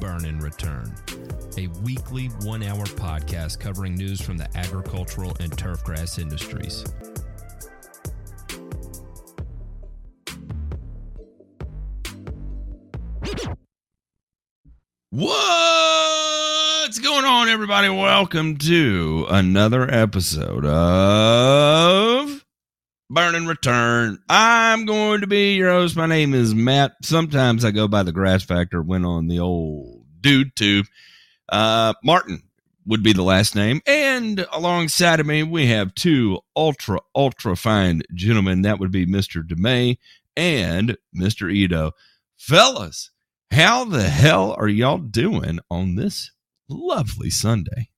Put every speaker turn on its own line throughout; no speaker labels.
Burn and Return, a weekly one hour podcast covering news from the agricultural and turfgrass industries.
What's going on, everybody? Welcome to another episode of Burn and Return. I'm going to be your host. My name is Matt. Sometimes I go by the Grass Factor, went on the old dude tube. Uh, Martin would be the last name. And alongside of me, we have two ultra, ultra fine gentlemen. That would be Mr. DeMay and Mr. Ito. Fellas, how the hell are y'all doing on this lovely Sunday?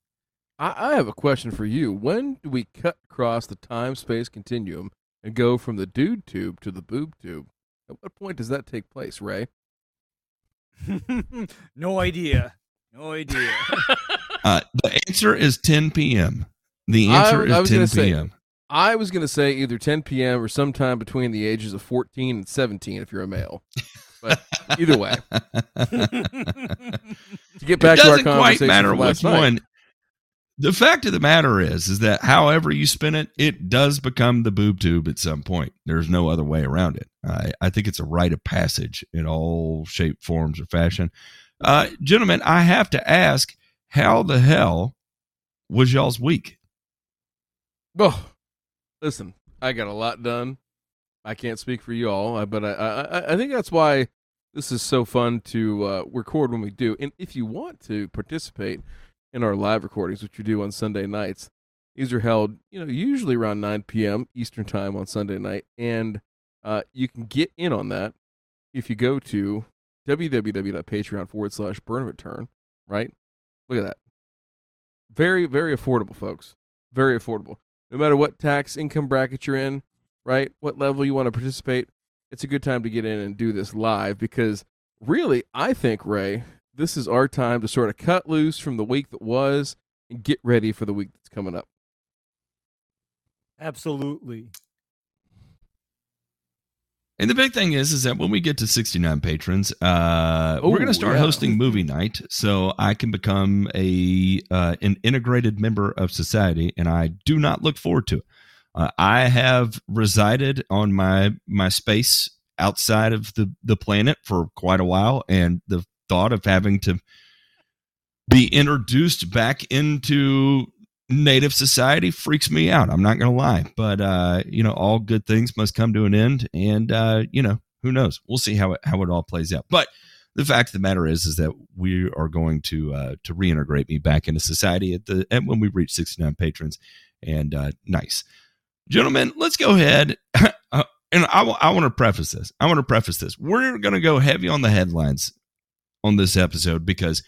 I have a question for you. When do we cut across the time space continuum and go from the dude tube to the boob tube? At what point does that take place, Ray?
no idea. No idea.
Uh, the answer is 10 p.m. The answer
I- I
is
was
10
gonna say-
p.m.
I was going to say either 10 p.m. or sometime between the ages of 14 and 17 if you're a male. But either way, to get back
it
to our
doesn't quite
conversation
matter
from
which
last night,
one. The fact of the matter is, is that however you spin it, it does become the boob tube at some point. There's no other way around it. I, I think it's a rite of passage in all shape, forms, or fashion. Uh, gentlemen, I have to ask, how the hell was y'all's week?
Oh, listen, I got a lot done. I can't speak for you all, uh, but I, I, I think that's why this is so fun to uh, record when we do. And if you want to participate in our live recordings, which we do on Sunday nights, these are held, you know, usually around 9 p.m. Eastern time on Sunday night, and uh, you can get in on that if you go to www.patreon forward slash burn return. Right? Look at that. Very, very affordable, folks. Very affordable no matter what tax income bracket you're in, right? What level you want to participate, it's a good time to get in and do this live because really, I think, Ray, this is our time to sort of cut loose from the week that was and get ready for the week that's coming up.
Absolutely.
And the big thing is, is that when we get to 69 patrons, uh, we're going to start
yeah.
hosting movie night, so I can become a uh, an integrated member of society, and I do not look forward to it. Uh, I have resided on my my space outside of the the planet for quite a while, and the thought of having to be introduced back into native society freaks me out. I'm not going to lie, but uh, you know, all good things must come to an end, and uh, you know, who knows? We'll see how it how it all plays out. But the fact of the matter is, is that we are going to uh, to reintegrate me back into society at the at when we reach 69 patrons, and uh, nice, gentlemen. Let's go ahead. uh, and I, I want to preface this. I want to preface this. We're going to go heavy on the headlines on this episode because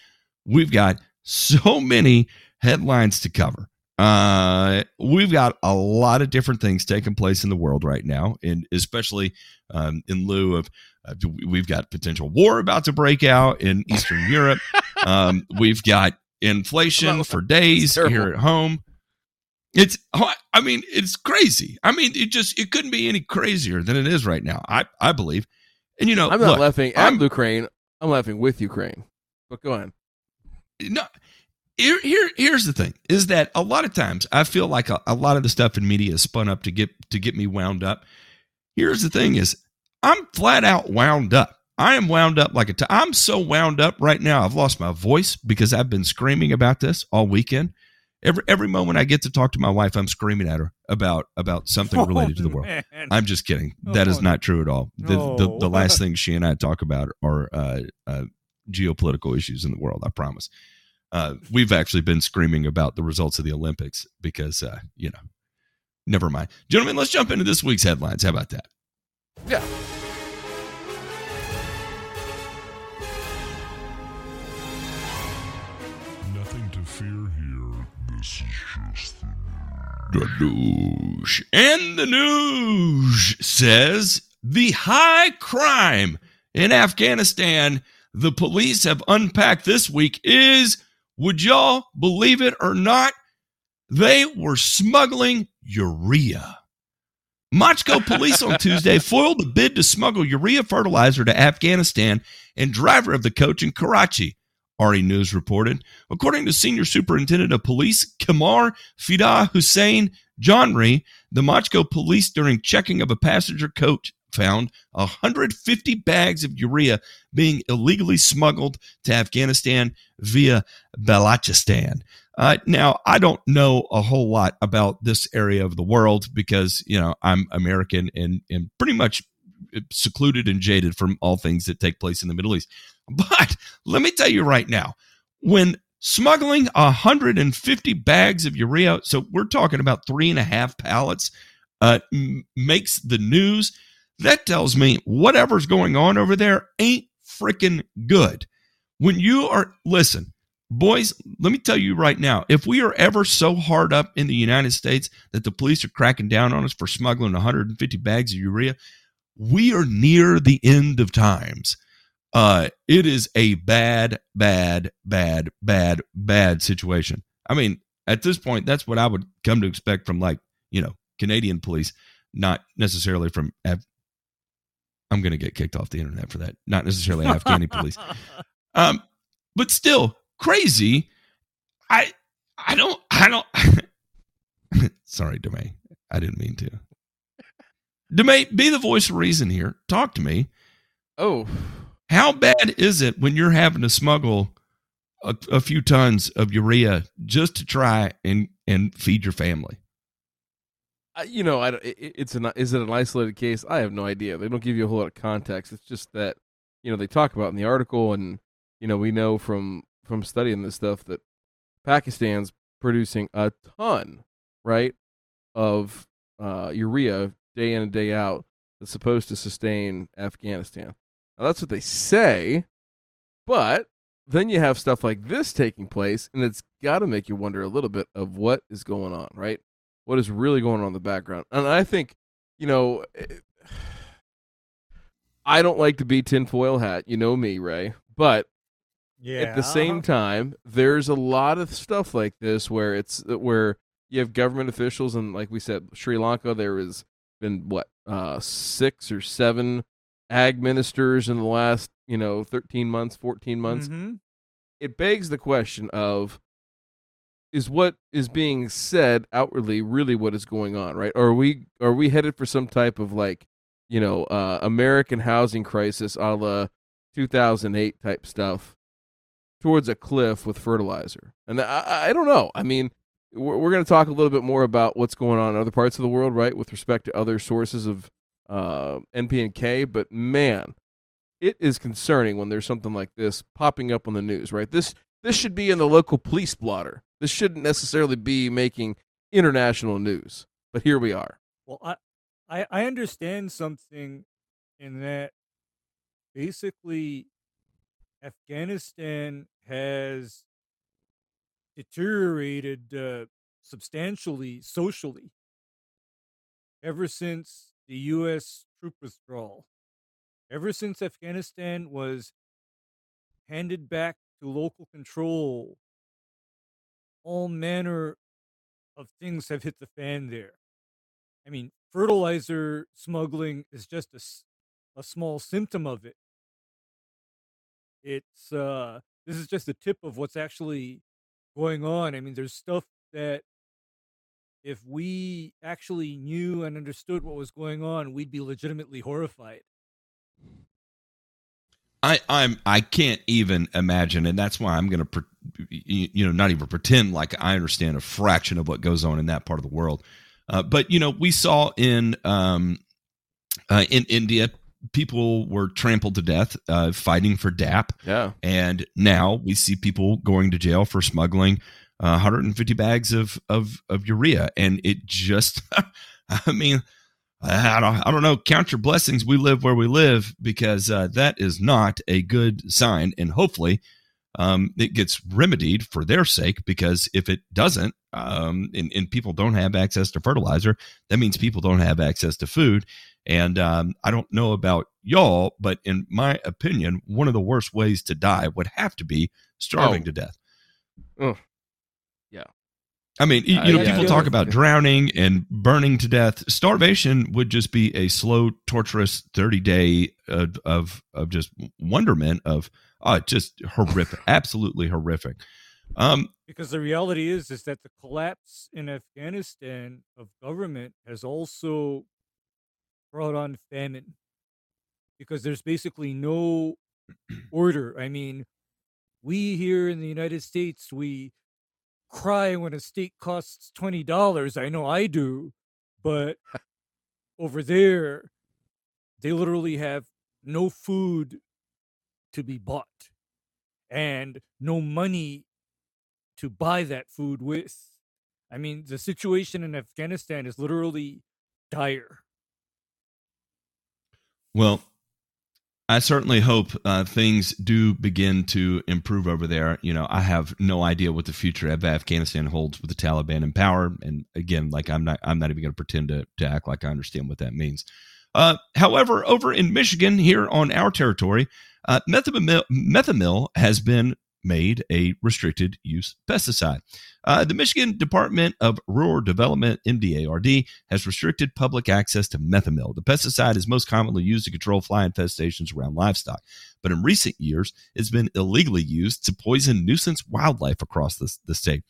we've got so many headlines to cover. Uh, we've got a lot of different things taking place in the world right now, and especially um, in lieu of uh, we've got potential war about to break out in Eastern Europe. Um, we've got inflation for days here at home. It's, I mean, it's crazy. I mean, it just it couldn't be any crazier than it is right now. I I believe, and you know,
I'm not
look,
laughing at
I'm-
Ukraine. I'm laughing with Ukraine. But go on.
no here, here here's the thing is that a lot of times i feel like a, a lot of the stuff in media is spun up to get to get me wound up here's the thing is i'm flat out wound up i am wound up like a t- i'm so wound up right now i've lost my voice because i've been screaming about this all weekend every every moment i get to talk to my wife i'm screaming at her about about something related to the world
Man.
I'm just kidding. That is
Oh,
not true at all. The, the
no.
the last thing she and I talk about are uh, uh, geopolitical issues in the world. I promise. Uh, we've actually been screaming about the results of the Olympics because, uh, you know, never mind. Gentlemen, let's jump into this week's headlines. How about that?
Yeah.
The
news. And the news says the high crime in Afghanistan the police have unpacked this week is, would y'all believe it or not, they were smuggling urea. Mochko police on Tuesday foiled the bid to smuggle urea fertilizer to Afghanistan and driver of the coach in Karachi. ARY News reported. According to Senior Superintendent of Police Kamar Fida Hussein Johnry, the Mochko police, during checking of a passenger coach, found 150 bags of urea being illegally smuggled to Afghanistan via Balochistan. Uh, now, I don't know a whole lot about this area of the world because, you know, I'm American and, and pretty much secluded and jaded from all things that take place in the Middle East. But let me tell you right now, when smuggling 150 bags of urea, so we're talking about three and a half pallets, uh, m- makes the news, that tells me whatever's going on over there ain't freaking good. When you are, listen, boys, let me tell you right now, if we are ever so hard up in the United States that the police are cracking down on us for smuggling 150 bags of urea, we are near the end of times. Uh, it is a bad, bad, bad, bad, bad situation. I mean, at this point, that's what I would come to expect from like, you know, Canadian police, not necessarily from Af- I'm going to get kicked off the internet for that. Not necessarily Afghani police. Um, but still crazy. I I don't I don't sorry, Demay. I didn't mean to. Demay, be the voice of reason here. Talk to me.
Oh,
How bad is it when you're having to smuggle a, a few tons of urea just to try and and feed your family?
You know, I it's an is it an isolated case? I have no idea. They don't give you a whole lot of context. It's just that you know they talk about in the article, and you know we know from from studying this stuff that Pakistan's producing a ton, right, of uh, urea day in and day out that's supposed to sustain Afghanistan. Now that's what they say, but then you have stuff like this taking place, and it's got to make you wonder a little bit of what is going on, right? What is really going on in the background? And I think, you know, eh, I don't like to be tinfoil hat. You know me, Ray. But
Yeah.
at the same time, there's a lot of stuff like this where it's where you have government officials, and like we said, Sri Lanka, there has been what uh, six or seven ag ministers in the last you know 13 months, 14 months.
Mhm.
It begs the question of is what is being said outwardly really what is going on, right? Are we are we headed for some type of like you know uh, American housing crisis a la 2008 type stuff? towards a cliff with fertilizer. And I, I- I don't know. I mean, we're, we're going to talk a little bit more about what's going on in other parts of the world, right, with respect to other sources of uh, NP and K. But man, it is concerning when there's something like this popping up on the news, right? This this should be in the local police blotter. This shouldn't necessarily be making international news. But here we are.
Well, I, I I understand something in that basically Afghanistan has deteriorated uh, substantially socially ever since the U.S. troop withdrawal. Ever since Afghanistan was handed back to local control, all manner of things have hit the fan there. I mean, fertilizer smuggling is just a, a small symptom of it. It's uh this is just the tip of what's actually going on. I mean, there's stuff that if we actually knew and understood what was going on, we'd be legitimately horrified.
I I'm I can't even imagine, and that's why I'm going to pre- you you know not even pretend like I understand a fraction of what goes on in that part of the world. Uh, but you know, we saw in um, uh, in India people were trampled to death uh, fighting for DAP,
Yeah.
and now we see people going to jail for smuggling uh, 150 bags of of of urea, and it just, I mean. I don't, I don't know. Count your blessings. We live where we live because uh, that is not a good sign. And hopefully, um, it gets remedied for their sake because if it doesn't, um, and, and people don't have access to fertilizer, that means people don't have access to food. And um, I don't know about y'all, but in my opinion, one of the worst ways to die would have to be starving
Oh.
to death.
Oh. Yeah.
I mean, you,
Uh,
you know,
yeah.
people talk about drowning and burning to death. Starvation would just be a slow, torturous thirty day of of, of just wonderment of uh, just horrific, absolutely horrific. Um,
Because the reality is, is that the collapse in Afghanistan of government has also brought on famine. Because there's basically no order. I mean, we here in the United States, we cry when a steak costs twenty dollars. I know I do, but over there, they literally have no food to be bought and no money to buy that food with. I mean, the situation in Afghanistan is literally dire.
Well, I certainly hope uh, things do begin to improve over there. You know, I have no idea what the future of Afghanistan holds with the Taliban in power, and again, like I'm not, I'm not even going to pretend to, to act like I understand what that means. Uh, however, over in Michigan, here on our territory, uh, methomyl, methomyl has been made a restricted use pesticide. Uh, the Michigan Department of Rural Development, MDARD, has restricted public access to methomyl. The pesticide is most commonly used to control fly infestations around livestock, but in recent years, it's been illegally used to poison nuisance wildlife across the, the state.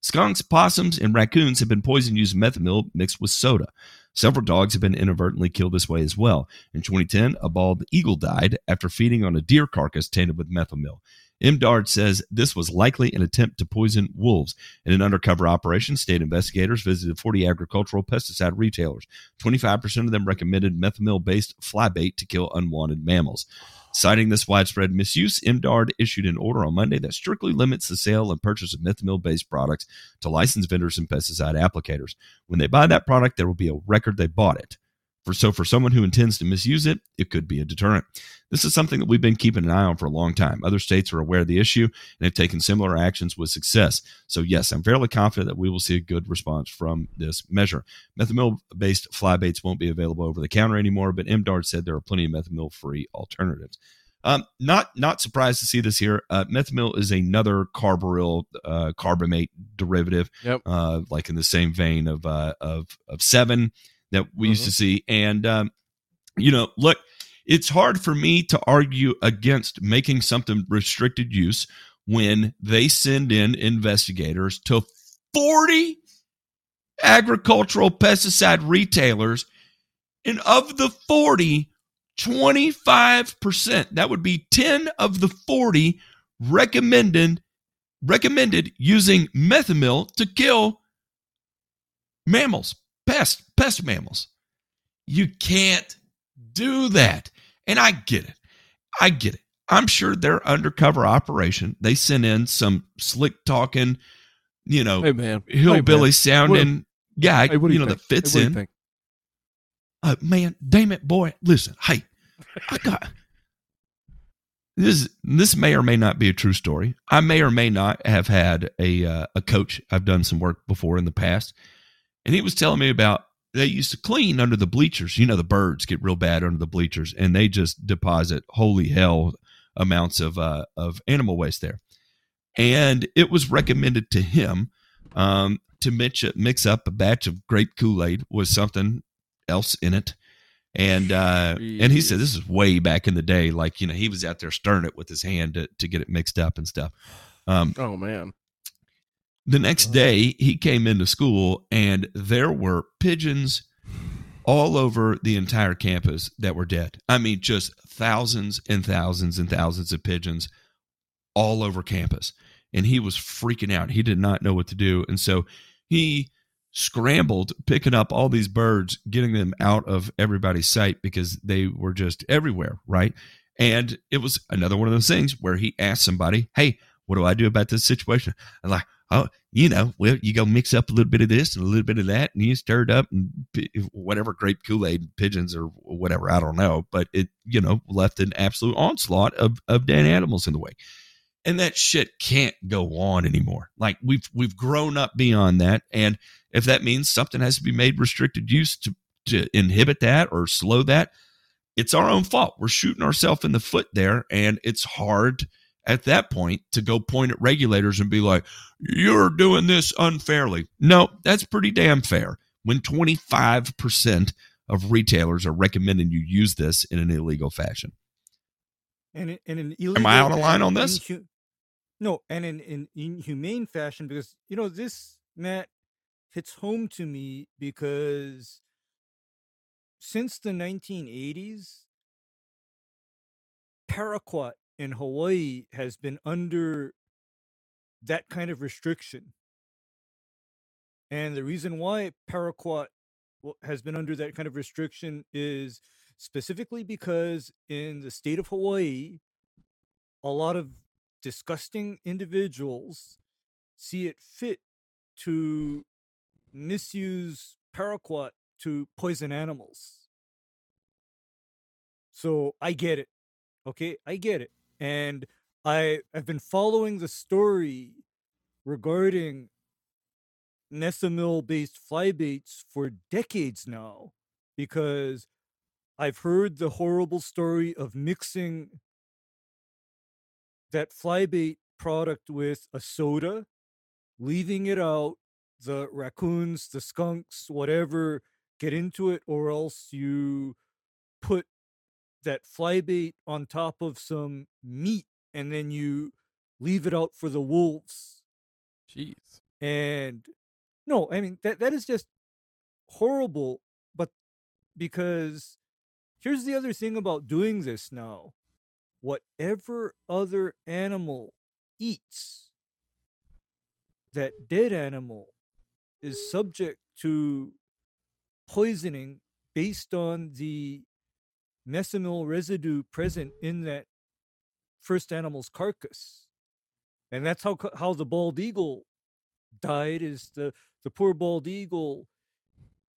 Skunks, possums, and raccoons have been poisoned using methomyl mixed with soda. Several dogs have been inadvertently killed this way as well. In 2010, a bald eagle died after feeding on a deer carcass tainted with methomyl. MDARD says this was likely an attempt to poison wolves. In an undercover operation, state investigators visited 40 agricultural pesticide retailers. 25% of them recommended methomyl based fly bait to kill unwanted mammals. Citing this widespread misuse, MDARD issued an order on Monday that strictly limits the sale and purchase of methomyl based products to licensed vendors and pesticide applicators. When they buy that product, there will be a record they bought it. For so for someone who intends to misuse it, it could be a deterrent. This is something that we've been keeping an eye on for a long time. Other states are aware of the issue and have taken similar actions with success. So yes, I'm fairly confident that we will see a good response from this measure. Methomyl-based fly baits won't be available over the counter anymore, but MDARD said there are plenty of methomyl-free alternatives. Um, not not surprised to see this here. Uh, is another carbaryl uh, carbamate derivative,
Yep.
uh, like in the same vein of uh, of of Sevin that we used to see. And um, you know, look, it's hard for me to argue against making something restricted use when they send in investigators to forty agricultural pesticide retailers, and of the forty. 25%, that would be 10 of the 40 recommended recommended using methomyl to kill mammals, pest pest mammals. You can't do that. And I get it. I get it. I'm sure their undercover operation, they sent in some slick talking, you know,
Hey man,
hillbilly
Hey,
sounding guy,
Hey, what
you know,
think?
that fits
Hey, what
in. Uh, man, damn it, boy. Listen, hey, I got this. This may or may not be a true story. I may or may not have had a uh, a coach. I've done some work before in the past, and he was telling me about they used to clean under the bleachers. You know, the birds get real bad under the bleachers, and they just deposit holy hell amounts of uh, of animal waste there. And it was recommended to him um, to mix, mix up a batch of grape Kool Aid with something else in it. And uh, and he said this is way back in the day, like you know he was out there stirring it with his hand to, to get it mixed up and stuff. Um,
Oh man,
the next uh-huh. day he came into school and there were pigeons all over the entire campus that were dead. I mean, just thousands and thousands and thousands of pigeons all over campus. And he was freaking out. He did not know what to do. And so he scrambled picking up all these birds, getting them out of everybody's sight because they were just everywhere, right? And it was another one of those things where he asked somebody, Hey, what do I do about this situation? I'm like, Oh, you know, well, you go mix up a little bit of this and a little bit of that, and you stir it up and whatever grape Kool Aid, pigeons or whatever, I don't know. But it, you know, left an absolute onslaught of, of dead animals in the way. And that shit can't go on anymore. Like we've we've grown up beyond that. And if that means something has to be made restricted use to, to inhibit that or slow that, it's our own fault. We're shooting ourselves in the foot there, and it's hard at that point to go point at regulators and be like, you're doing this unfairly. No, that's pretty damn fair. When 25% of retailers are recommending you use this in an illegal fashion.
And in an illegal
Am I out of line on this?
inhu- no, and in in inhumane fashion because you know this Matt hits home to me because since the 1980s, paraquat in Hawaii has been under that kind of restriction. And the reason why paraquat has been under that kind of restriction is specifically because in the state of Hawaii, a lot of disgusting individuals see it fit to misuse paraquat to poison animals. So I get it. Okay, I get it. And I have been following the story regarding Nesamil based fly baits for decades now because I've heard the horrible story of mixing that fly bait product with a soda, leaving it out, the raccoons, the skunks, whatever get into it, or else you put that fly bait on top of some meat and then you leave it out for the wolves.
Jeez.
And no, I mean that that is just horrible. But because here's the other thing about doing this now. Whatever other animal eats, that dead animal is subject to poisoning based on the mesamil residue present in that first animal's carcass. And that's how how the bald eagle died is the the poor bald eagle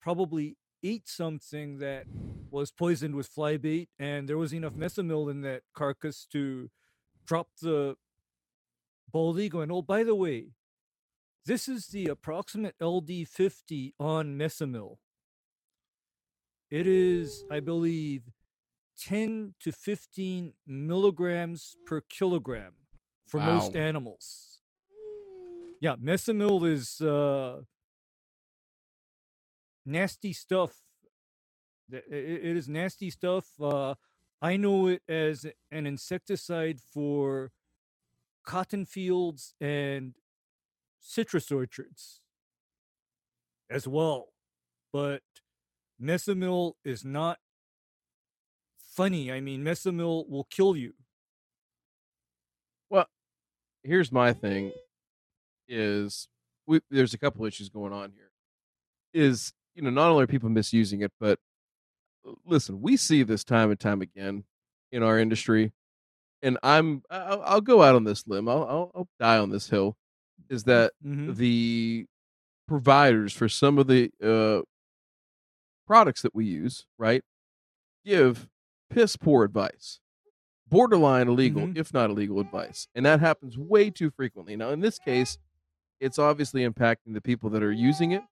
probably ate something that was poisoned with fly bait and there was enough mesamil in that carcass to drop the bald eagle and oh by the way this is the approximate ld50 on mesamil it is i believe 10 to 15 milligrams per kilogram for most animals. Yeah mesamil is uh nasty stuff. Th- i- i- it is nasty stuff uh i know it as an insecticide for cotton fields and citrus orchards as well but mesamil is not funny i mean mesamil will kill you Well,
Here's my thing: is we there's a couple issues going on here. Is you know not only are people misusing it, but listen, we see this time and time again in our industry, and I'm I'll, I'll go out on this limb. I'll, I'll I'll die on this hill. Is that
Mhm.
the providers for some of the uh, products that we use, right, give piss poor advice, borderline illegal,
Mhm.
if not illegal advice. And that happens way too frequently. Now, in this case, it's obviously impacting the people that are using it.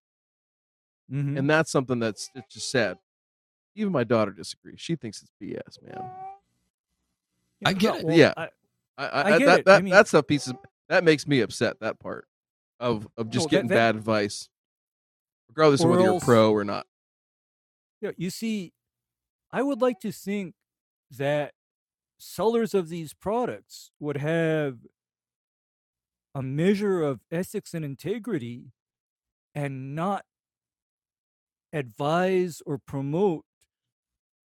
Mhm.
And that's something that's it's just sad. Even my daughter disagrees. She thinks it's BS, man.
I get it.
well,
Yeah.
I-
I, I,
I get
that,
it.
That,
I mean-
that's a piece of that makes me upset. That part of of just
No,
getting
that-
bad advice, regardless of
Or
whether you're pro or not.
Yeah, you see, I would like to think that sellers of these products would have a measure of ethics and integrity and not advise or promote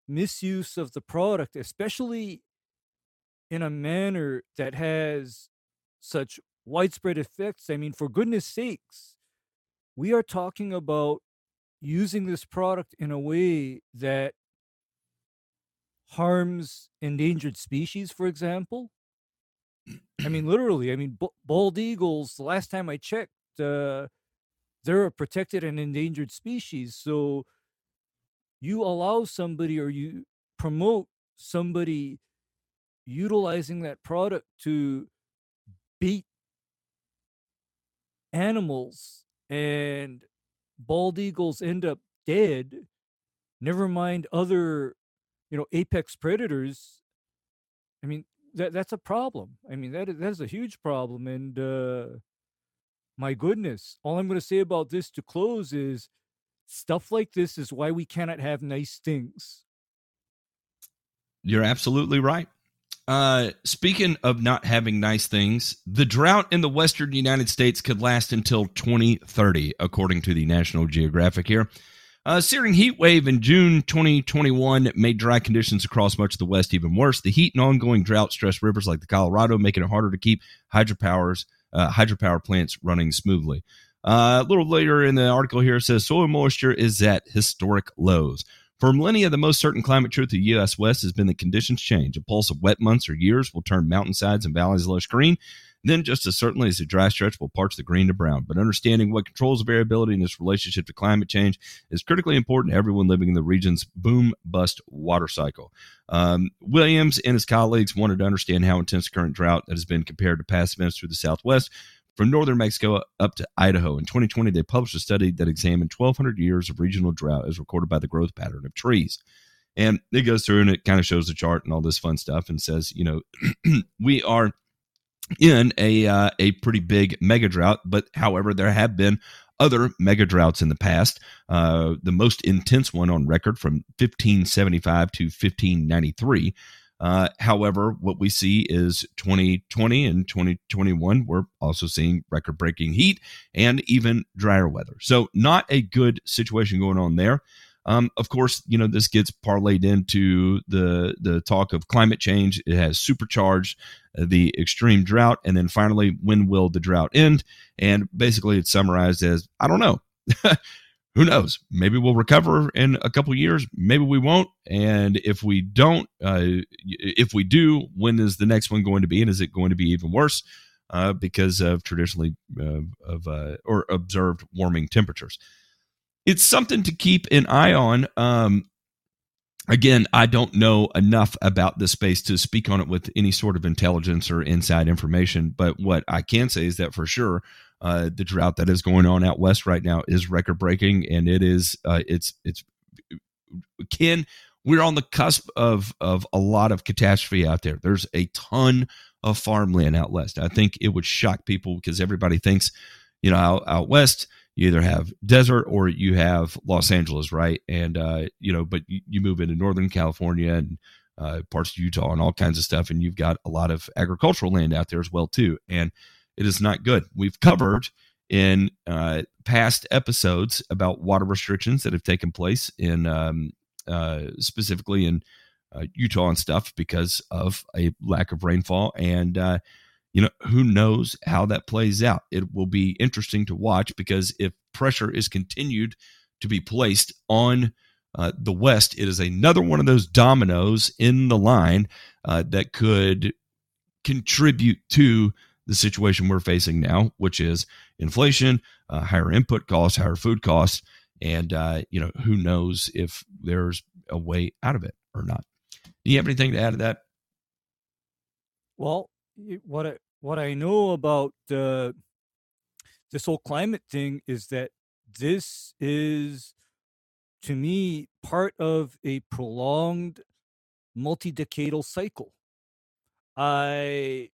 misuse of the product, especially in a manner that has such widespread effects. I mean, for goodness sakes, we are talking about using this product in a way that harms endangered species, for example. I mean, literally, I mean, b- bald eagles, the last time I checked, uh, they're a protected and endangered species. So you allow somebody or you promote somebody utilizing that product to beat animals and bald eagles end up dead never mind other you know apex predators i mean that that's a problem i mean that is, that is a huge problem and uh my goodness all i'm going to say about this to close is stuff like this is why we cannot have nice things
You're absolutely right. Uh, speaking of not having nice things, the drought in the western United States could last until 2030, according to the National Geographic here. A searing heat wave in June 2021 made dry conditions across much of the West even worse. The heat and ongoing drought stressed rivers like the Colorado, making it harder to keep hydropowers, uh, hydropower plants running smoothly. Uh, a little later in the article here says soil moisture is at historic lows. For millennia, the most certain climate truth of the U.S. West has been that conditions change. A pulse of wet months or years will turn mountainsides and valleys lush green. Then, just as certainly as a dry stretch will parch the green to brown. But understanding what controls variability in this relationship to climate change is critically important to everyone living in the region's boom bust water cycle. Um, Williams and his colleagues wanted to understand how intense current drought that has been compared to past events through the Southwest from northern Mexico up to Idaho. In 2020, they published a study that examined 1,200 years of regional drought as recorded by the growth pattern of trees. And it goes through and it kind of shows the chart and all this fun stuff and says, you know, we are in a uh, a pretty big mega drought, but however, there have been other mega droughts in the past. Uh, the most intense one on record from 1575 to 1593. Uh, however, what we see is 2020 and 2021, we're also seeing record breaking heat and even drier weather. So, not a good situation going on there. Um, of course, you know this gets parlayed into the the talk of climate change. It has supercharged uh, the extreme drought, and then finally, when will the drought end? And basically, it's summarized as I don't know. who knows? Maybe we'll recover in a couple years. Maybe we won't. And if we don't, uh, if we do, when is the next one going to be? And is it going to be even worse uh, because of traditionally uh, of uh, or observed warming temperatures? It's something to keep an eye on. Um, again, I don't know enough about this space to speak on it with any sort of intelligence or inside information. But what I can say is that for sure, uh, the drought that is going on out west right now is record breaking, and it is uh, it's it's Ken. We're on the cusp of of a lot of catastrophe out there. There's a ton of farmland out west. I think it would shock people because everybody thinks, you know, out, out west you either have desert or you have Los Angeles, right? And uh, you know, but you, you move into Northern California and uh, parts of Utah and all kinds of stuff, and you've got a lot of agricultural land out there as well too. And it is not good. We've covered in uh, past episodes about water restrictions that have taken place in um, uh, specifically in uh, Utah and stuff because of a lack of rainfall. And, uh, you know, who knows how that plays out? It will be interesting to watch because if pressure is continued to be placed on uh, the West, it is another one of those dominoes in the line uh, that could contribute to the situation we're facing now, which is inflation, uh, higher input costs, higher food costs, and uh, you know who knows if there's a way out of it or not. Do you have anything to add to that?
Well, what I, what I know about uh, this whole climate thing is that this is, to me, part of a prolonged multi-decadal cycle. I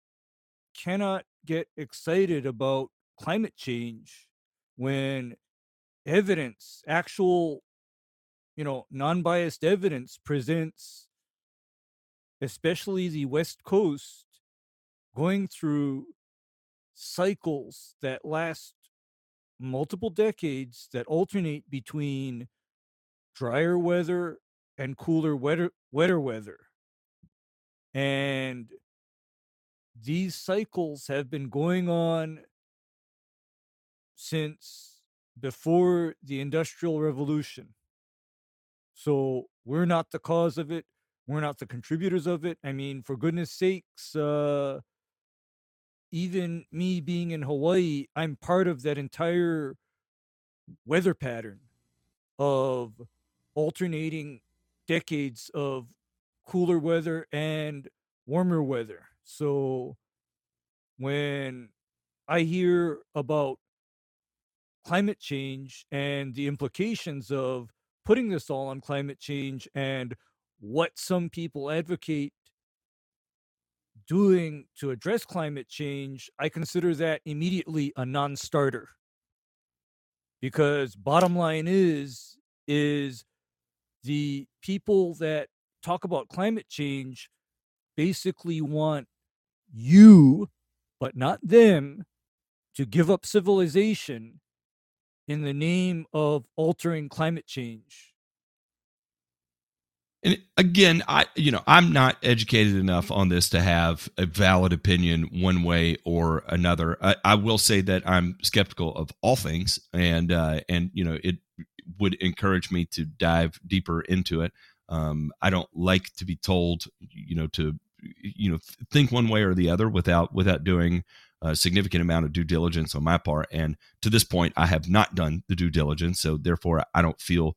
cannot get excited about climate change when evidence, actual, you know, non biased evidence presents, especially the West Coast, going through cycles that last multiple decades that alternate between drier weather and cooler wetter wetter weather and these cycles have been going on since before the Industrial Revolution. So we're not the cause of it. We're not the contributors of it. I mean, for goodness sakes, uh, even me being in Hawaii, I'm part of that entire weather pattern of alternating decades of cooler weather and warmer weather. So when I hear about climate change and the implications of putting this all on climate change and what some people advocate doing to address climate change, I consider that immediately a non-starter. Because bottom line is is the people that talk about climate change basically want you, but not them, to give up civilization in the name of altering climate change.
And again, I you know I'm not educated enough on this to have a valid opinion one way or another. I, I will say that I'm skeptical of all things, and uh, and you know it would encourage me to dive deeper into it. Um, I don't like to be told, you know, to you know think one way or the other without without doing a significant amount of due diligence on my part. And to this point, I have not done the due diligence, so therefore I don't feel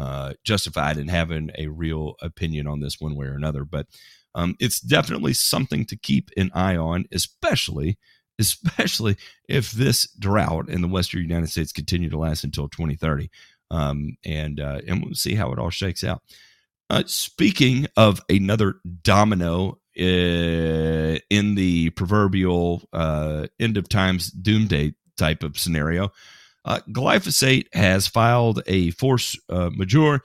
uh, justified in having a real opinion on this one way or another. But um, it's definitely something to keep an eye on, especially especially if this drought in the western United States continue to last until 2030. Um, and uh, and we'll see how it all shakes out. Uh, speaking of another domino uh, in the proverbial uh, end of times doomsday type of scenario, uh, glyphosate has filed a force uh, majeure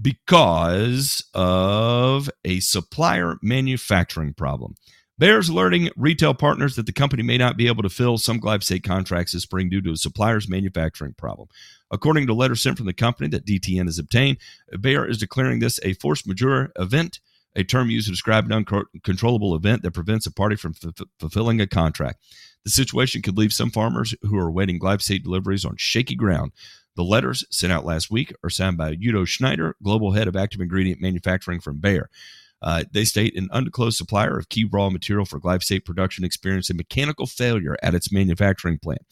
because of a supplier manufacturing problem. Bayer's alerting retail partners that the company may not be able to fill some glyphosate contracts this spring due to a supplier's manufacturing problem. According to a letter sent from the company that DTN has obtained, Bayer is declaring this a force majeure event, a term used to describe an uncontrollable event that prevents a party from f- fulfilling a contract. The situation could leave some farmers who are awaiting glyphosate deliveries on shaky ground. The letters sent out last week are signed by Udo Schneider, global head of active ingredient manufacturing from Bayer. Uh, they state an undisclosed supplier of key raw material for glyphosate production experienced a mechanical failure at its manufacturing plant.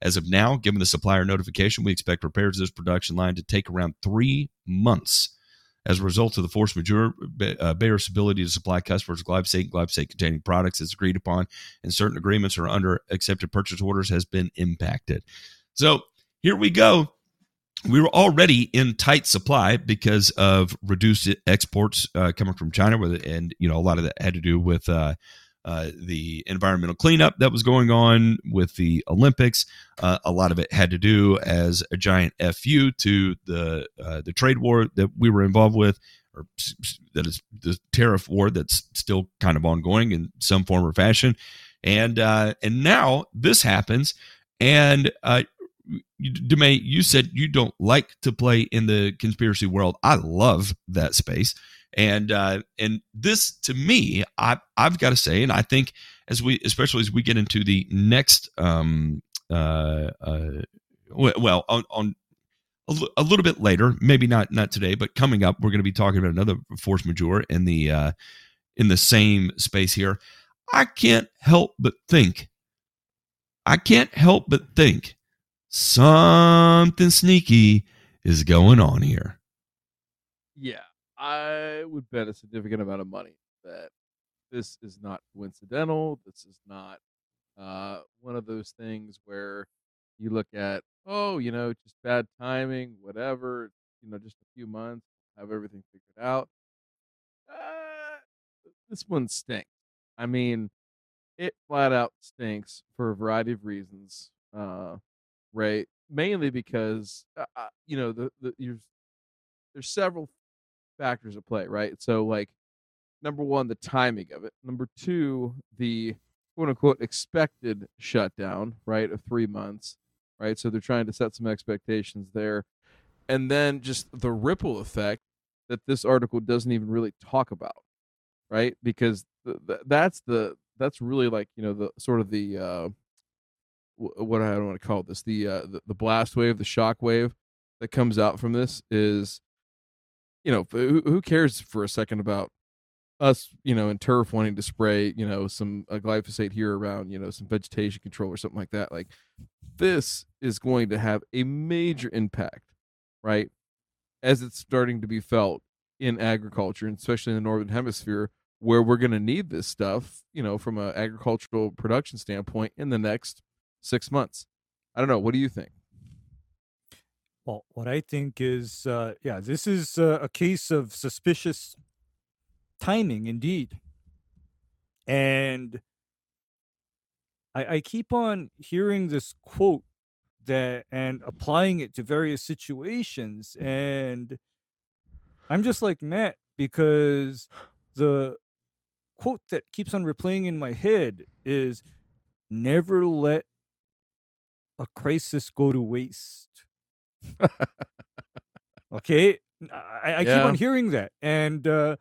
As of now, given the supplier notification, we expect repairs to this production line to take around three months. As a result of the force majeure, uh, Bayer's ability to supply customers glyphosate and glyphosate containing products as agreed upon, and certain agreements are under accepted purchase orders has been impacted. So here we go. We were already in tight supply because of reduced exports uh, coming from China, and you know a lot of that had to do with uh, uh, the environmental cleanup that was going on with the Olympics. Uh, a lot of it had to do as a giant fu to the uh, the trade war that we were involved with, or that is the tariff war that's still kind of ongoing in some form or fashion. And uh, and now this happens, and uh, Demay, you said you don't like to play in the conspiracy world. I love that space. And uh, and this to me, I I've got to say, and I think as we especially as we get into the next um uh, uh well on on a little bit later, maybe not not today, but coming up, we're going to be talking about another force majeure in the uh, in the same space here. I can't help but think, I can't help but think something sneaky is going on here.
Yeah, I would bet a significant amount of money that this is not coincidental. This is not uh, one of those things where you look at, oh, you know, just bad timing, whatever, you know, just a few months, have everything figured out. Uh, this one stinks. I mean, it flat out stinks for a variety of reasons, uh, right? Mainly because, uh, uh you know, the, the there's several factors at play, right? So like number one, the timing of it. Number two, the quote unquote expected shutdown, right, of three months, right? So they're trying to set some expectations there. And then just the ripple effect that this article doesn't even really talk about, right? Because that's the that's really like you know the sort of the uh, what I don't want to call this the, uh, the the blast wave, the shock wave that comes out from this is, you know, who, cares for a second about us, you know, in turf wanting to spray, you know, some uh, glyphosate here around, you know, some vegetation control or something like that. Like this is going to have a major impact, right? As it's starting to be felt in agriculture, and especially in the northern hemisphere, where we're going to need this stuff, you know, from an agricultural production standpoint in the next six months. I don't know. What do you think?
Well, what I think is, uh, yeah, this is uh, a case of suspicious timing indeed. And I, I keep on hearing this quote that and applying it to various situations. And I'm just like, Matt, because the quote that keeps on replaying in my head is never let a crisis go to waste. Okay. I, I keep on hearing that. And uh,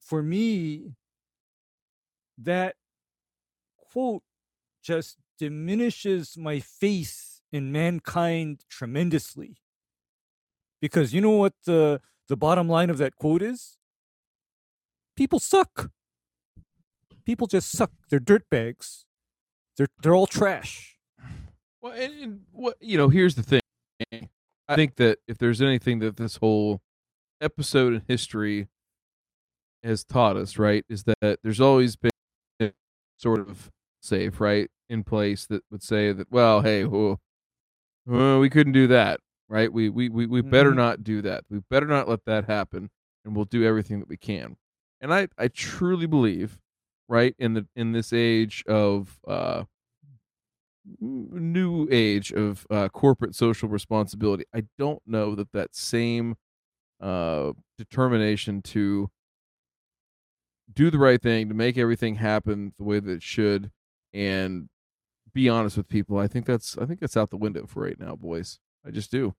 for me, that quote just diminishes my faith in mankind tremendously. Because you know what the the bottom line of that quote is? People suck. People just suck. They're dirtbags. They're they're all trash.
Well, and, and what you know, here's the thing. I think that if there's anything that this whole episode in history has taught us, right, is that there's always been a sort of safe, right, in place that would say that, well, hey, well, well, we couldn't do that, right? We we we, we better
Mhm.
not do that. We better not let that happen, and we'll do everything that we can. And I I truly believe, right, in the in this age of uh new age of uh, corporate social responsibility. I don't know that that same uh, determination to do the right thing, to make everything happen the way that it should, and be honest with people. I think that's I think that's out the window for right now, boys. I just do.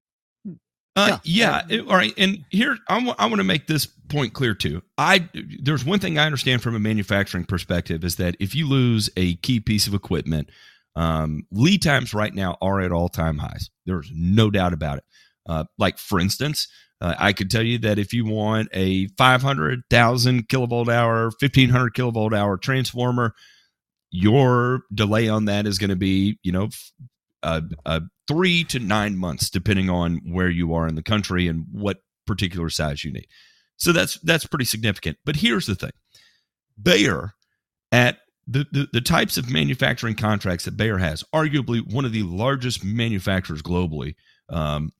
Uh,
Yeah.
yeah. it- all right. And here, I want I want to make this point clear too. I there's one thing I understand from a manufacturing perspective is that if you lose a key piece of equipment, um, lead times right now are at all time highs. There's no doubt about it. Uh, like for instance, uh, I could tell you that if you want a 500,000 kilovolt hour, 1500 kilovolt hour transformer, your delay on that is going to be, you know, three to nine months, depending on where you are in the country and what particular size you need. So that's that's pretty significant. But here's the thing: Bayer, at the, the the types of manufacturing contracts that Bayer has, arguably one of the largest manufacturers globally. Um,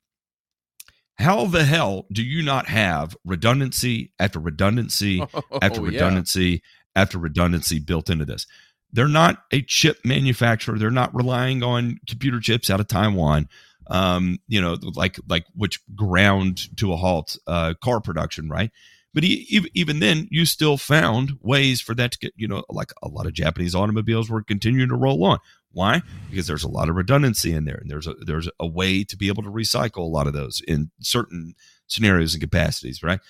how the hell do you not have redundancy after redundancy after
Oh, yeah.
redundancy after redundancy built into this. They're not a chip manufacturer. They're not relying on computer chips out of Taiwan. Um, you know, like like which ground to a halt uh, car production, right? But e- even even then, you still found ways for that to get. You know, like a lot of Japanese automobiles were continuing to roll on. Why? Because there's a lot of redundancy in there, and there's a there's a way to be able to recycle a lot of those in certain scenarios and capacities, right?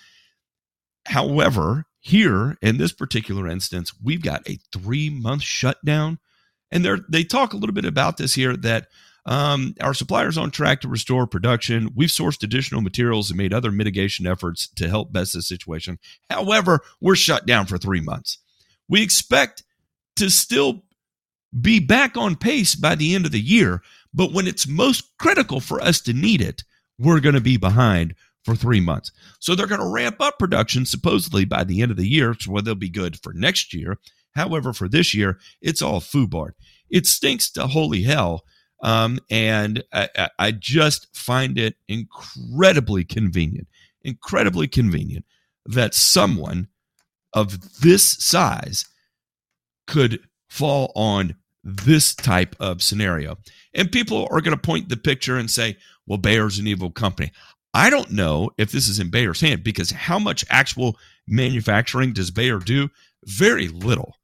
However, here in this particular instance, we've got a three month shutdown. And they they talk a little bit about this here that um, our suppliers on track to restore production. We've sourced additional materials and made other mitigation efforts to help best the situation. However, we're shut down for three months. We expect to still be back on pace by the end of the year, but when it's most critical for us to need it, we're going to be behind for three months. So they're going to ramp up production supposedly by the end of the year, so they'll be good for next year. However, for this year, it's all foobarred. It stinks to holy hell. Um, and I, I- just find it incredibly convenient, incredibly convenient that someone of this size could fall on this type of scenario. And people are going to point the picture and say, well, Bayer's an evil company. I don't know if this is in Bayer's hand because how much actual manufacturing does Bayer do? Very little.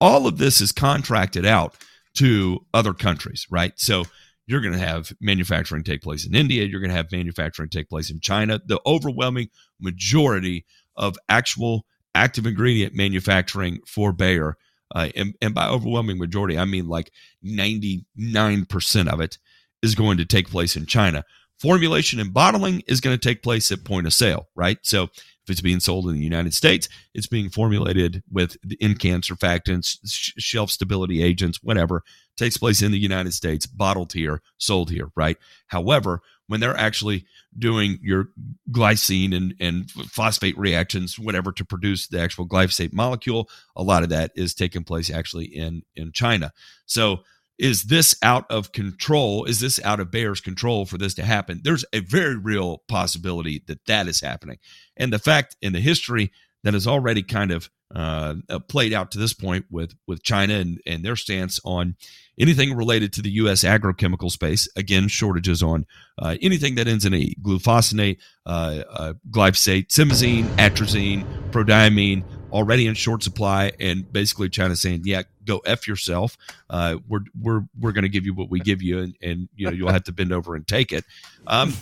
All of this is contracted out to other countries, right? So you're going to have manufacturing take place in India. You're going to have manufacturing take place in China. The overwhelming majority of actual active ingredient manufacturing for Bayer uh, and, and by overwhelming majority, I mean like 99% of it is going to take place in China. Formulation and bottling is going to take place at point of sale, right? So it's being sold in the United States, it's being formulated with in can surfactants, sh- shelf stability agents, whatever takes place in the United States, bottled here, sold here, right? However, when they're actually doing your glycine and, and phosphate reactions, whatever, to produce the actual glyphosate molecule, a lot of that is taking place actually in in China. So is this out of control? Is this out of Bayer's control for this to happen? There's a very real possibility that that is happening. And the fact in the history that has already kind of uh, uh, played out to this point with with China and, and their stance on anything related to the U.S. agrochemical space. Again, shortages on uh, anything that ends in a glufosinate, uh, uh glyphosate, simazine, atrazine, prodiamine, already in short supply, and basically China saying, "Yeah, go f yourself. Uh, we're we're we're going to give you what we give you, and, and you know you'll have to bend over and take it." Um,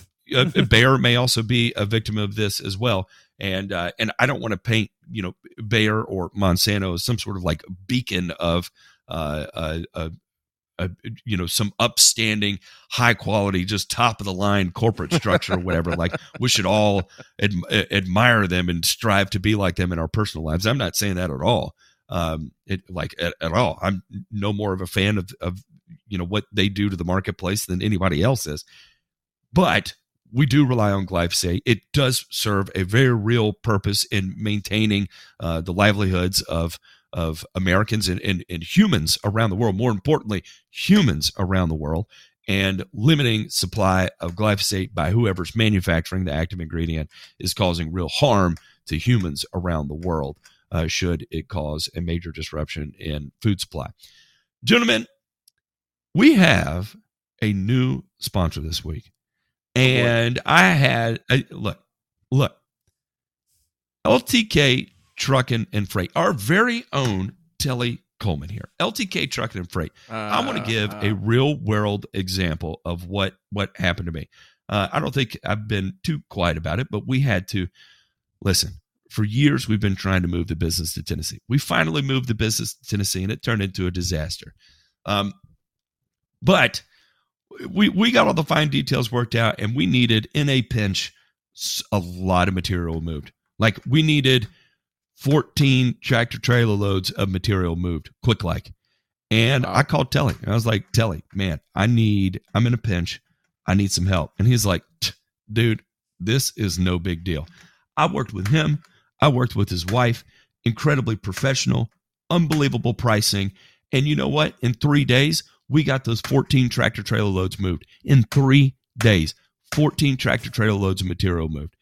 Bayer may also be a victim of this as well and uh, and I don't want to paint you know Bayer or Monsanto as some sort of like beacon of uh, uh, uh, you know some upstanding high quality just top of the line corporate structure or whatever like we should all ad- admire them and strive to be like them in our personal lives. I'm not saying that at all. Um it like at, at all. I'm no more of a fan of of you know what they do to the marketplace than anybody else is. But we do rely on glyphosate. It does serve a very real purpose in maintaining uh, the livelihoods of of Americans and, and, and humans around the world. More importantly, humans around the world, and limiting supply of glyphosate by whoever's manufacturing the active ingredient is causing real harm to humans around the world. Uh, should it cause a major disruption in food supply, gentlemen? We have a new sponsor this week. And I had I, look, look, LTK Trucking and Freight, our very own Telly Coleman here. LTK Trucking and Freight. Uh, I want to give uh, a real world example of what what happened to me. Uh, I don't think I've been too quiet about it, but we had to listen. For years, we've been trying to move the business to Tennessee. We finally moved the business to Tennessee, and it turned into a disaster. Um, but we we got all the fine details worked out, and we needed in a pinch a lot of material moved. Like we needed 14 tractor trailer loads of material moved quick like. And wow. I called Telly. I was like, Telly, man, I need, I'm in a pinch. I need some help. And he's like, dude, this is no big deal. I worked with him. I worked with his wife. Incredibly professional, unbelievable pricing. And you know what? In three days, we got those 14 tractor trailer loads moved in three days. 14 tractor trailer loads of material moved.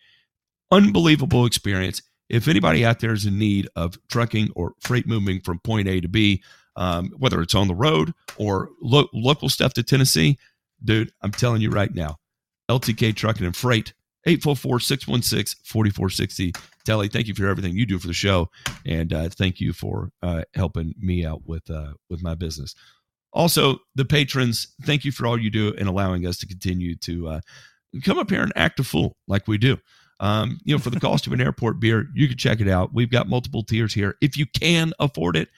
Unbelievable experience. If anybody out there is in need of trucking or freight moving from point A to B, um, whether it's on the road or lo- local stuff to Tennessee, dude, I'm telling you right now, LTK Trucking and Freight, 844 616 4460. Telly, thank you for everything you do for the show. And uh, thank you for uh, helping me out with, uh, with my business. Also, the patrons, thank you for all you do and allowing us to continue to uh, come up here and act a fool like we do. Um, you know, for the cost of an airport beer, you can check it out. We've got multiple tiers here. If you can afford it,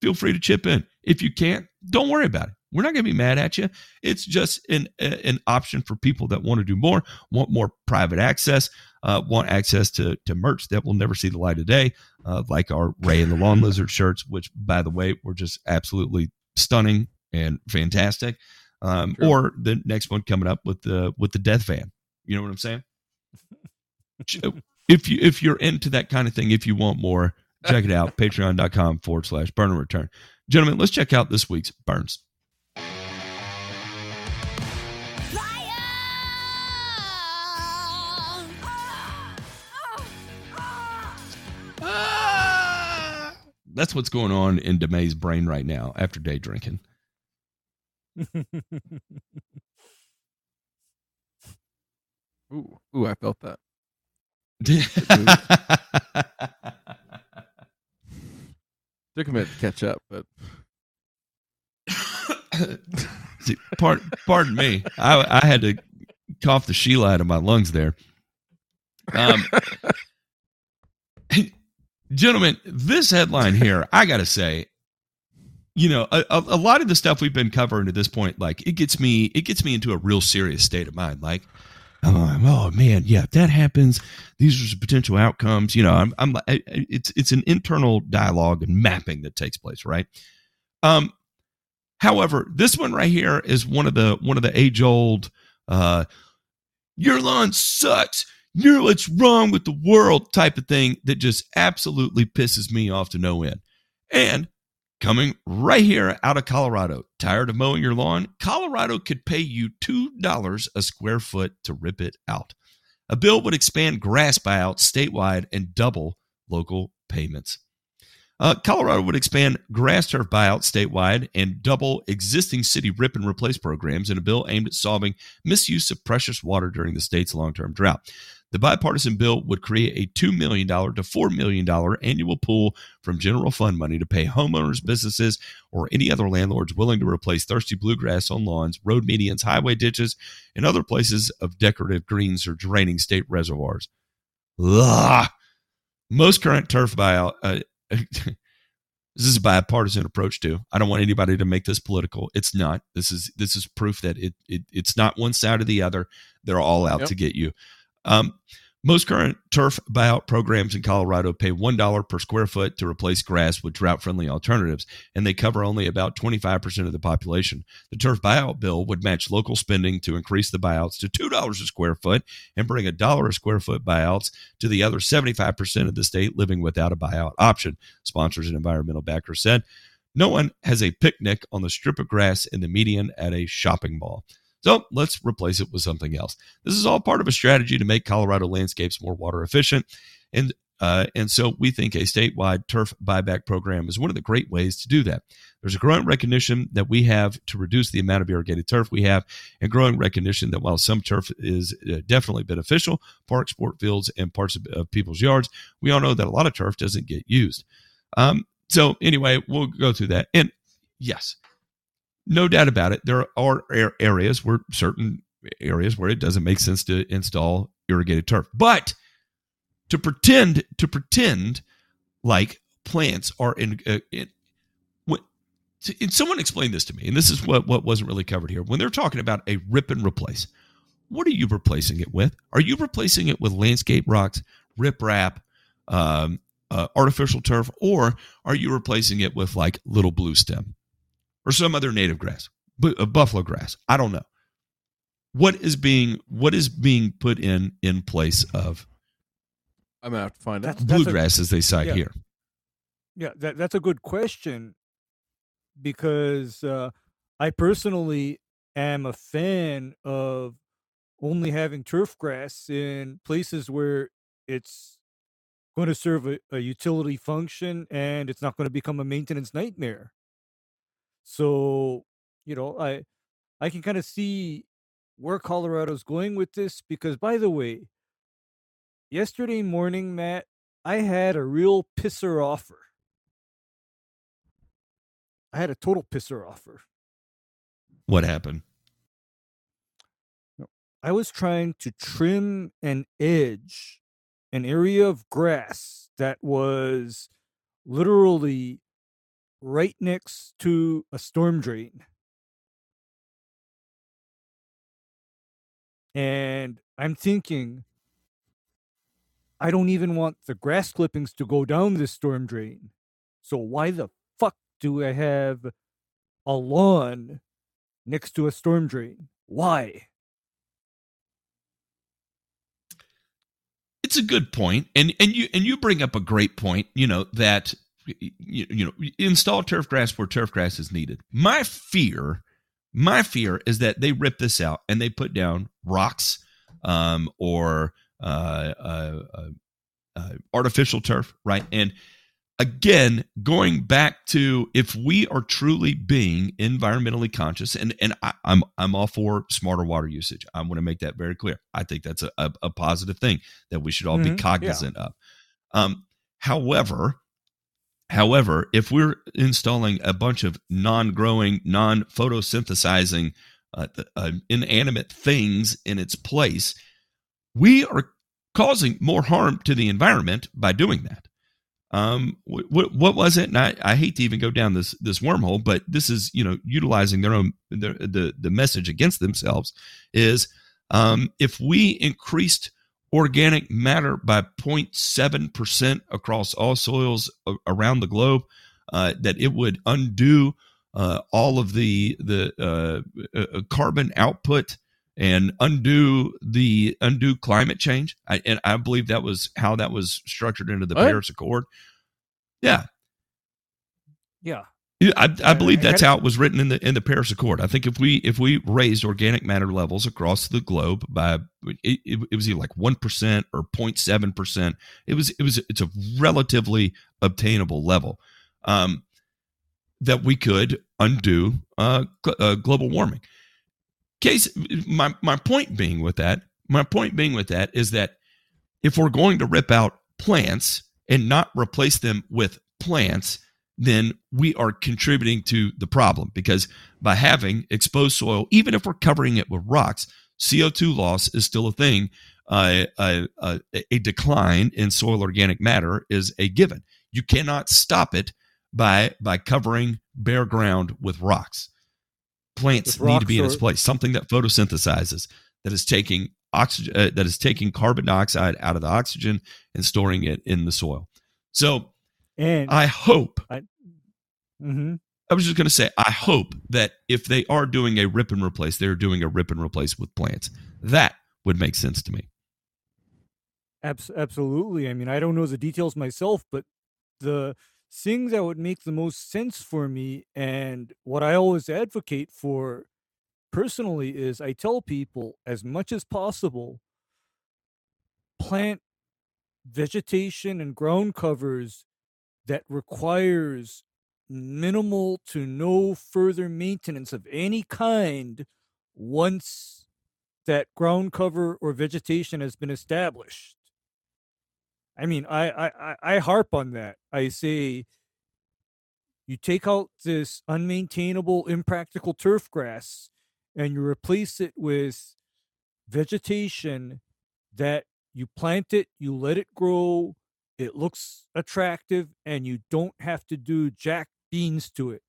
feel free to chip in. If you can't, don't worry about it. We're not going to be mad at you. It's just an an option for people that want to do more, want more private access, uh, want access to to merch that will never see the light of day, uh, like our Ray and the Lawn Lizard shirts, which, by the way, we're just absolutely stunning and fantastic. Um, or the next one coming up with the with the death van. You know what I'm saying? If you if you're into that kind of thing, if you want more, check it out. Patreon.com forward slash burn and return. Gentlemen, let's check out this week's burns. that's what's going on in DeMay's brain right now after day drinking.
ooh, ooh, I felt that. Took a minute to catch up, but
See, pardon, pardon me. I, I had to cough the Sheila out of my lungs there. Um, gentlemen, this headline here, I got to say, you know, a, a lot of the stuff we've been covering to this point, like it gets me, it gets me into a real serious state of mind. Like, oh, man, yeah, if that happens, these are some potential outcomes. You know, I'm, I'm, I, it's, it's an internal dialogue and mapping that takes place, right? Um, however, this one right here is one of the one of the age old, uh, your lawn sucks you're what's wrong with the world type of thing that just absolutely pisses me off to no end. And coming right here out of Colorado, tired of mowing your lawn? Colorado could pay you $2 a square foot to rip it out. A bill would expand grass buyouts statewide and double local payments. Uh, Colorado would expand grass turf buyouts statewide and double existing city rip and replace programs in a bill aimed at solving misuse of precious water during the state's long term drought. The bipartisan bill would create a $2 million to $4 million annual pool from general fund money to pay homeowners, businesses, or any other landlords willing to replace thirsty bluegrass on lawns, road medians, highway ditches, and other places of decorative greens or draining state reservoirs. Ugh. Most current turf buyout. Uh, this is a bipartisan approach too. I don't want anybody to make this political. It's not. This is this is proof that it, it it's not one side or the other. They're all out yep. to get you. Um, most current turf buyout programs in Colorado pay $1 per square foot to replace grass with drought friendly alternatives, and they cover only about 25% of the population. The turf buyout bill would match local spending to increase the buyouts to $2 a square foot and bring a dollar a square foot buyouts to the other 75% of the state living without a buyout option, sponsors and environmental backers said. No one has a picnic on the strip of grass in the median at a shopping mall. So let's replace it with something else. This is all part of a strategy to make Colorado landscapes more water efficient. And uh, and so we think a statewide turf buyback program is one of the great ways to do that. There's a growing recognition that we have to reduce the amount of irrigated turf we have, and growing recognition that while some turf is uh, definitely beneficial, parks, sport fields, and parts of, of, people's yards, we all know that a lot of turf doesn't get used. Um, so anyway, we'll go through that. And yes, no doubt about it. There are areas where certain areas where it doesn't make sense to install irrigated turf, but to pretend to pretend like plants are in, uh, in when, someone explained this to me, and this is what what wasn't really covered here. When they're talking about a rip and replace, what are you replacing it with? Are you replacing it with landscape rocks, riprap, um, uh, artificial turf, or are you replacing it with like little blue stem? Or some other native grass, uh, buffalo grass. I don't know. What is being what is being put in in place of?
I'm gonna have to find out.
Bluegrass, a, as they cite
yeah.
here.
Yeah, that, that's a good question because uh, I personally am a fan of only having turf grass in places where it's going to serve a, a, utility function and it's not going to become a maintenance nightmare. So, you know, I I can kind of see where Colorado's going with this because by the way, yesterday morning, Matt, I had a real pisser offer. I had a total pisser offer.
What happened?
I was trying to trim an edge, an area of grass that was literally right next to a storm drain. And I'm thinking, I don't even want the grass clippings to go down this storm drain. So why the fuck do I have a lawn next to a storm drain? Why?
It's a good. And and you and you bring up a great point, you know, that you, you know install turf grass where turf grass is needed. My fear my fear is that they rip this out and they put down rocks um, or uh, uh, uh, uh artificial turf right? And again going back to if we are truly being environmentally conscious and and I, am I'm, I'm all for smarter water usage. I want to make that very clear. I think that's a, a, a positive thing that we should all mm-hmm. be cognizant yeah. of. Um, however However, if we're installing a bunch of non growing, non photosynthesizing, uh, uh, inanimate things in its place, we are causing more harm to the environment by doing that. um, what what was it? And I, I hate to even go down this this wormhole, but this is you know utilizing their own the the, the message against themselves is um, if we increased organic matter by 0.7 percent across all soils around the globe, uh, that it would undo uh, all of the the uh, uh, carbon output and undo the undo climate change. I, and I believe that was how that was structured into the what? Paris Accord. Yeah,
yeah.
I, I believe that's how it was written in the in the Paris Accord. I think if we if we raised organic matter levels across the globe by it, it, was either like one percent or 0.7 percent, it was it was it's a relatively obtainable level um, that we could undo uh, uh, global warming. Case my my point being with that my point being with that is that if we're going to rip out plants and not replace them with plants then we are contributing to the problem because by having exposed soil even if we're covering it with rocks co2 loss is still a thing uh, a, a, a decline in soil organic matter is a given you cannot stop it by by covering bare ground with rocks plants need to be in its place. Something that photosynthesizes, that is taking oxygen, uh, that is taking carbon dioxide out of the oxygen and storing it in the soil. So, and I hope. I, mm-hmm. I was just going to say, I hope that if they are doing a rip and replace, they're doing a rip and replace with plants. That would make sense to me.
Absolutely. I mean, I don't know the details myself, but the thing that would make the most sense for me and what I always advocate for personally is I tell people as much as possible plant vegetation and ground covers that requires minimal to no further maintenance of any kind once that ground cover or vegetation has been established I mean, I, I, I harp on that. I say you take out this unmaintainable, impractical turf grass and you replace it with vegetation that you plant it, you let it grow, it looks attractive, and you don't have to do jack beans to it.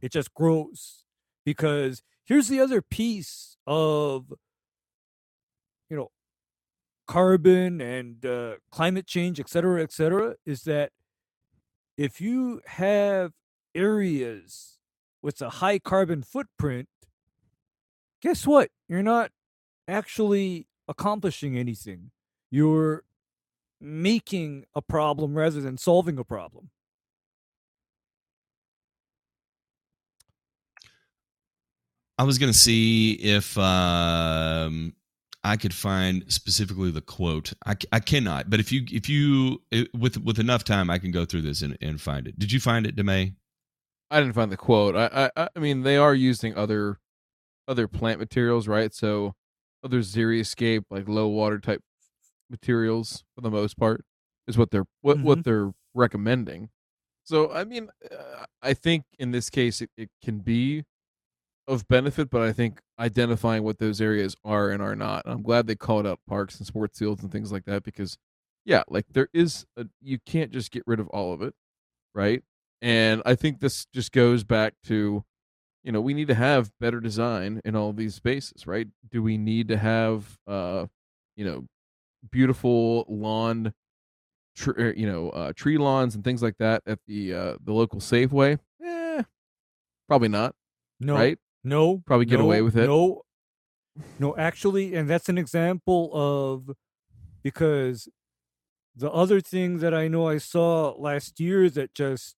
It just grows. Because here's the other piece of, you know, carbon and uh, climate change, et cetera, et cetera, is that if you have areas with a high carbon footprint, guess what? You're not actually accomplishing anything. You're making a problem rather than solving a problem.
I was going to see if um, I could find specifically the quote. I, I cannot, but if you if you with with enough time, I can go through this and, and find it. Did you find it, Demay?
I didn't find the quote. I, I I mean they are using other other plant materials, right? So other xeriscape like low water type materials for the most part is what they're what mm-hmm. what they're recommending. So I mean, uh, I think in this case it, it can be of benefit, but I think identifying what those areas are and are not. And I'm glad they called out parks and sports fields and things like that because, yeah, like there is a, you can't just get rid of all of it, right? And I think this just goes back to, you know, we need to have better design in all these spaces, right? Do we need to have, uh, you know, beautiful lawn, tr- er, you know, uh, tree lawns and things like that at the uh, the local Safeway? Eh, probably not. No, right?
No,
probably get
no,
away with it.
No, no, actually, and that's an example of because the other thing that I know I saw last year that just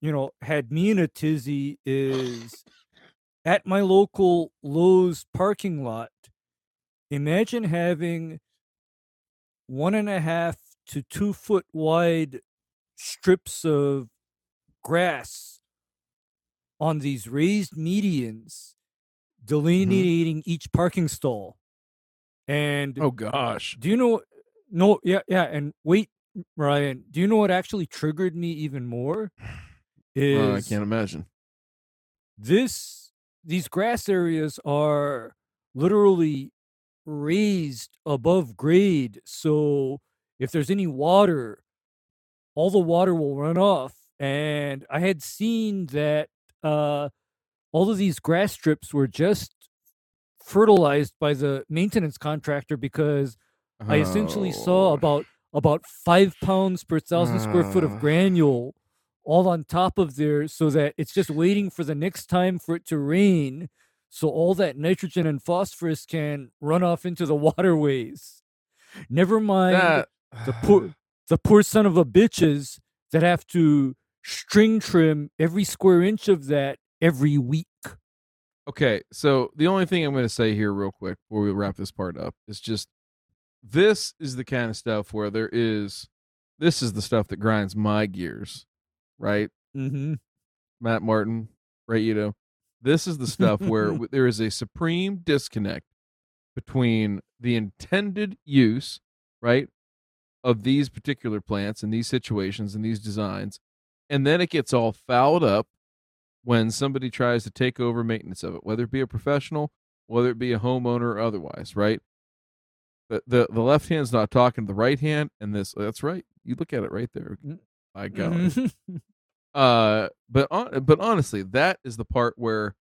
you know had me in a tizzy is at my local Lowe's parking lot. Imagine having one and a half to two foot wide strips of grass on these raised medians mm-hmm. delineating mm-hmm. each parking stall. And
oh gosh.
Do you know no yeah yeah and wait Ryan, do you know what actually triggered me even more?
Is uh, I can't imagine.
This these grass areas are literally raised above grade so if there's any water all the water will run off. And I had seen that uh, all of these grass strips were just fertilized by the maintenance contractor because I essentially saw
Oh.
about about five pounds per thousand square foot of granule all on top of there so that it's just waiting for the next time for it to rain so all that nitrogen and phosphorus can run off into the waterways. Never mind
that
the poor the poor son of a bitches that have to string trim every square inch of that every week.
Okay, so the only thing I'm going to say here, real quick, before we wrap this part up, is just this is the kind of stuff where there is, this is the stuff that grinds my gears, right?
Mm-hmm.
Matt Martin, right? You know, this is the stuff where there is a supreme disconnect between the intended use, right, of these particular plants and these situations and these designs, and then it gets all fouled up when somebody tries to take over maintenance of it, whether it be a professional, whether it be a homeowner or otherwise, right? The the, the left hand's not talking to the right hand, and this that's right. You look at it right there.
Mm.
My God. Uh, but on, but honestly, that is the part where,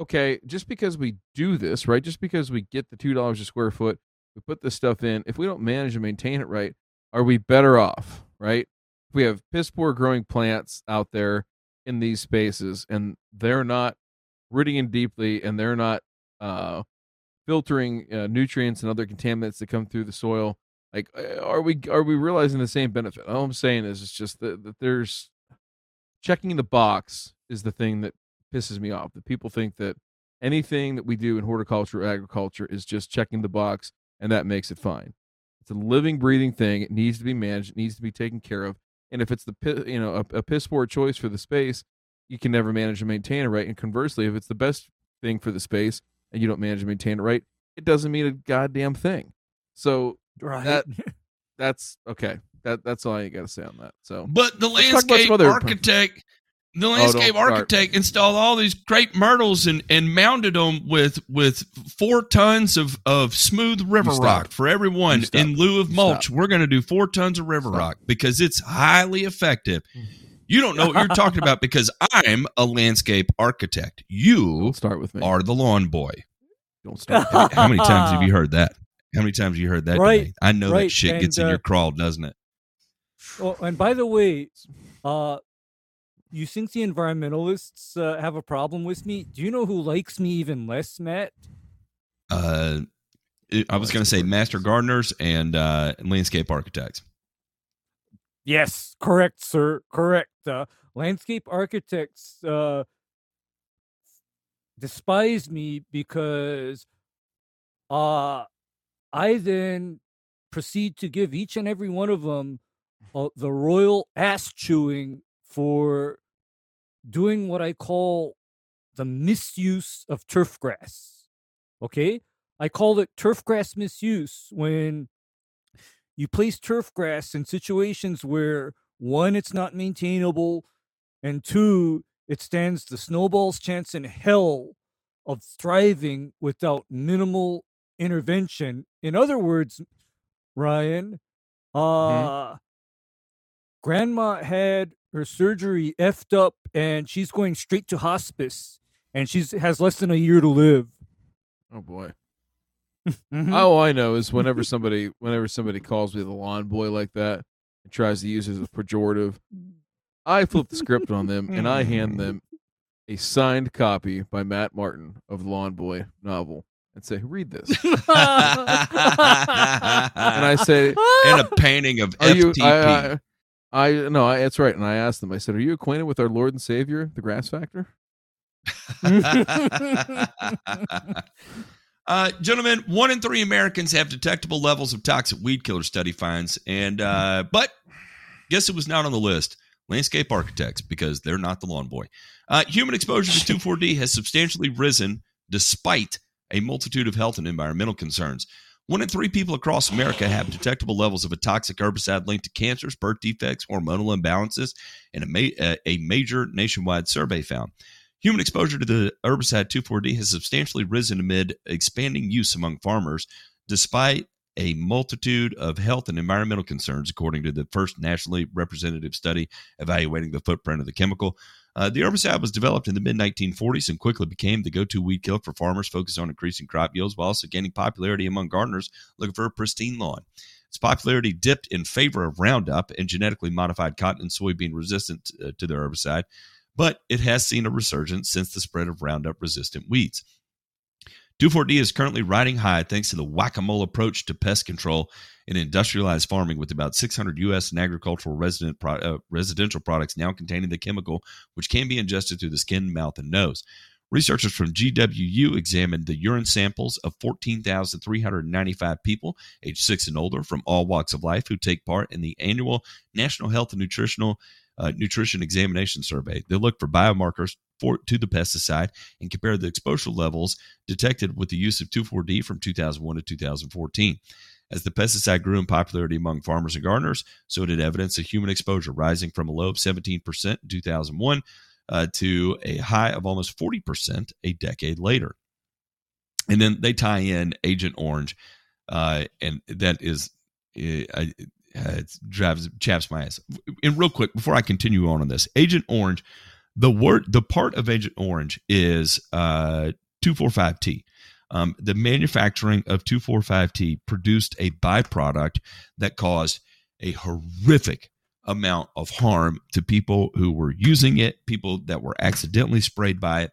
okay, just because we do this, right? Just because we get the two dollars a square foot, we put this stuff in. If we don't manage and maintain it right, are we better off, right? If we have piss poor growing plants out there in these spaces, and they're not rooting in deeply, and they're not uh, filtering uh, nutrients and other contaminants that come through the soil. Like, uh, are we are we realizing the same benefit? All I'm saying is, it's just that, that there's checking the box is the thing that pisses me off. That people think that anything that we do in horticulture or agriculture is just checking the box and that makes it fine. It's a living, breathing thing. It needs to be managed. It needs to be taken care of. And if it's the you know a, a piss poor choice for the space, you can never manage and maintain it right. And conversely, if it's the best thing for the space and you don't manage and maintain it right, it doesn't mean a goddamn thing. So
right.
That- that's okay. That that's all I got to say on that. So
But the
Let's talk about
landscape
other-
architect, the
don't
landscape
start.
architect installed all these crepe myrtles and, and mounted them with with four tons of, of smooth river rock for everyone
You
in lieu of
You
mulch.
stop.
We're going to do four tons of river
Stop.
rock because it's highly effective. You don't know what you're talking about because I'm a landscape architect. You
don't start with me.
are the lawn boy.
Don't start.
How, how many times have you heard that? How many times have you heard that?
Right,
today? I know that
right,
shit gets
and,
in
uh,
your crawl, doesn't it?
Oh, and by the way, uh, you think the environmentalists uh, have a problem with me? Do you know who likes me even less, Matt?
Uh, I was going to say master gardeners and uh, landscape architects.
Yes, correct, sir. Correct. Uh, landscape architects uh, despise me because uh, I then proceed to give each and every one of them uh, the royal ass chewing for doing what I call the misuse of turf grass. Okay? I call it turf grass misuse when you place turf grass in situations where one, it's not maintainable, and two, it stands the snowball's chance in hell of thriving without minimal intervention. In other words, Ryan, uh, grandma had her surgery effed up and she's going straight to hospice and she's has less than a year to live.
oh boy.
Mhm.
All I know is whenever somebody whenever somebody calls me the lawn boy like that and tries to use it as a pejorative, I flip the script on them and I hand them a signed copy by Matt Martin of the Lawn Boy novel and say, "Read this." and I say,
and a painting of
Are you?
FTP.
I, I, I no, I, that's right. And I asked them. I said, "Are you acquainted with our Lord and Savior, the Grass Factor?"
uh, gentlemen, one in three Americans have detectable levels of toxic weed killer study finds, and uh, but guess it was not on the list. Landscape architects, because they're not the lawn boy. Uh, human exposure to 2,4-D has substantially risen despite a multitude of health and environmental concerns. One in three people across America have detectable levels of a toxic herbicide linked to cancers, birth defects, hormonal imbalances, and a, ma- a major nationwide survey found. Human exposure to the herbicide 2,4-D has substantially risen amid expanding use among farmers, despite a multitude of health and environmental concerns, according to the first nationally representative study evaluating the footprint of the chemical. Uh, the herbicide was developed in the mid 1940s and quickly became the go to weed killer for farmers focused on increasing crop yields while also gaining popularity among gardeners looking for a pristine lawn. Its popularity dipped in favor of Roundup and genetically modified cotton and soybean resistant uh, to the herbicide, but it has seen a resurgence since the spread of Roundup resistant weeds. 2,4-D is currently riding high thanks to the whack-a-mole approach to pest control in industrialized farming with about 600 U.S. and agricultural resident pro- uh, residential products now containing the chemical, which can be ingested through the skin, mouth, and nose. Researchers from GWU examined the urine samples of 14,395 people aged 6 and older from all walks of life who take part in the annual National Health and Nutritional uh, Nutrition Examination Survey. They looked for biomarkers for, to the pesticide and compared the exposure levels detected with the use of 2,4-D from 2001 to 2014. As the pesticide grew in popularity among farmers and gardeners, so did evidence of human exposure, rising from a low of 17% in 2001 uh, to a high of almost 40% a decade later. And then they tie in Agent Orange, uh, and that is, uh, it drives chaps my ass. And real quick, before I continue on on this, Agent Orange, the word, the part of Agent Orange is uh, 2,4,5-T. Um, the manufacturing of 2,4,5-T produced a byproduct that caused a horrific amount of harm to people who were using it, people that were accidentally sprayed by it.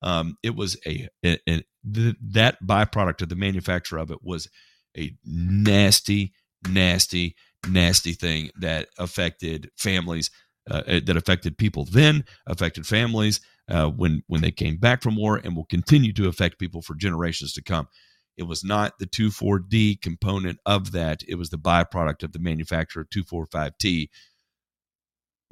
Um, it was a, a, a the, that byproduct of the manufacture of it was a nasty, nasty, nasty thing that affected families, uh, that affected people then, affected families uh, when when they came back from war, and will continue to affect people for generations to come. It was not the 2,4-D component of that; it was the byproduct of the manufacture of 2,4,5-T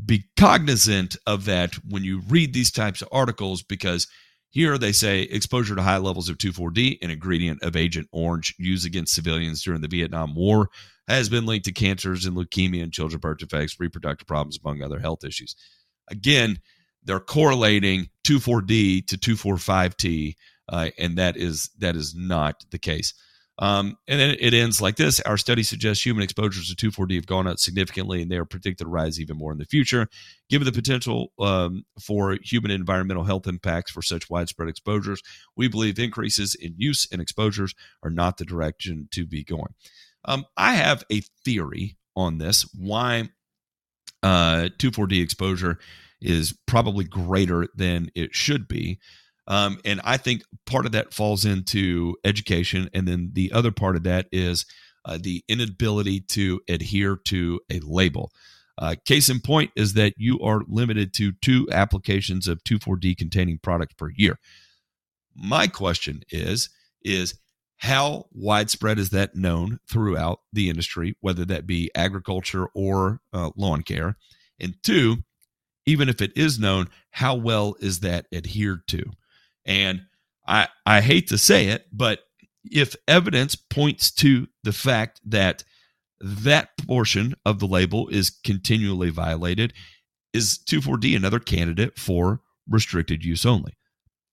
be cognizant of that when you read these types of articles because here they say exposure to high levels of 2,4-D, an ingredient of Agent Orange used against civilians during the Vietnam War, has been linked to cancers and leukemia and children birth defects, reproductive problems, among other health issues. Again, they're correlating 2,4-D to 2,4,5-T, uh, and that is that is not the case. Um, and then it ends like this Our study suggests human exposures to 2,4-D have gone up significantly and they are predicted to rise even more in the future. Given the potential um, for human environmental health impacts for such widespread exposures, we believe increases in use and exposures are not the direction to be going. Um, I have a theory on this why uh, 2,4-D exposure is probably greater than it should be. Um, and I think part of that falls into education. And then the other part of that is uh, the inability to adhere to a label. Uh, case in point is that you are limited to two applications of 2,4-D containing products per year. My question is, is how widespread is that known throughout the industry, whether that be agriculture or uh, lawn care? And two, even if it is known, how well is that adhered to? And I I hate to say it, but if evidence points to the fact that that portion of the label is continually violated, is 2,4-D another candidate for restricted use only?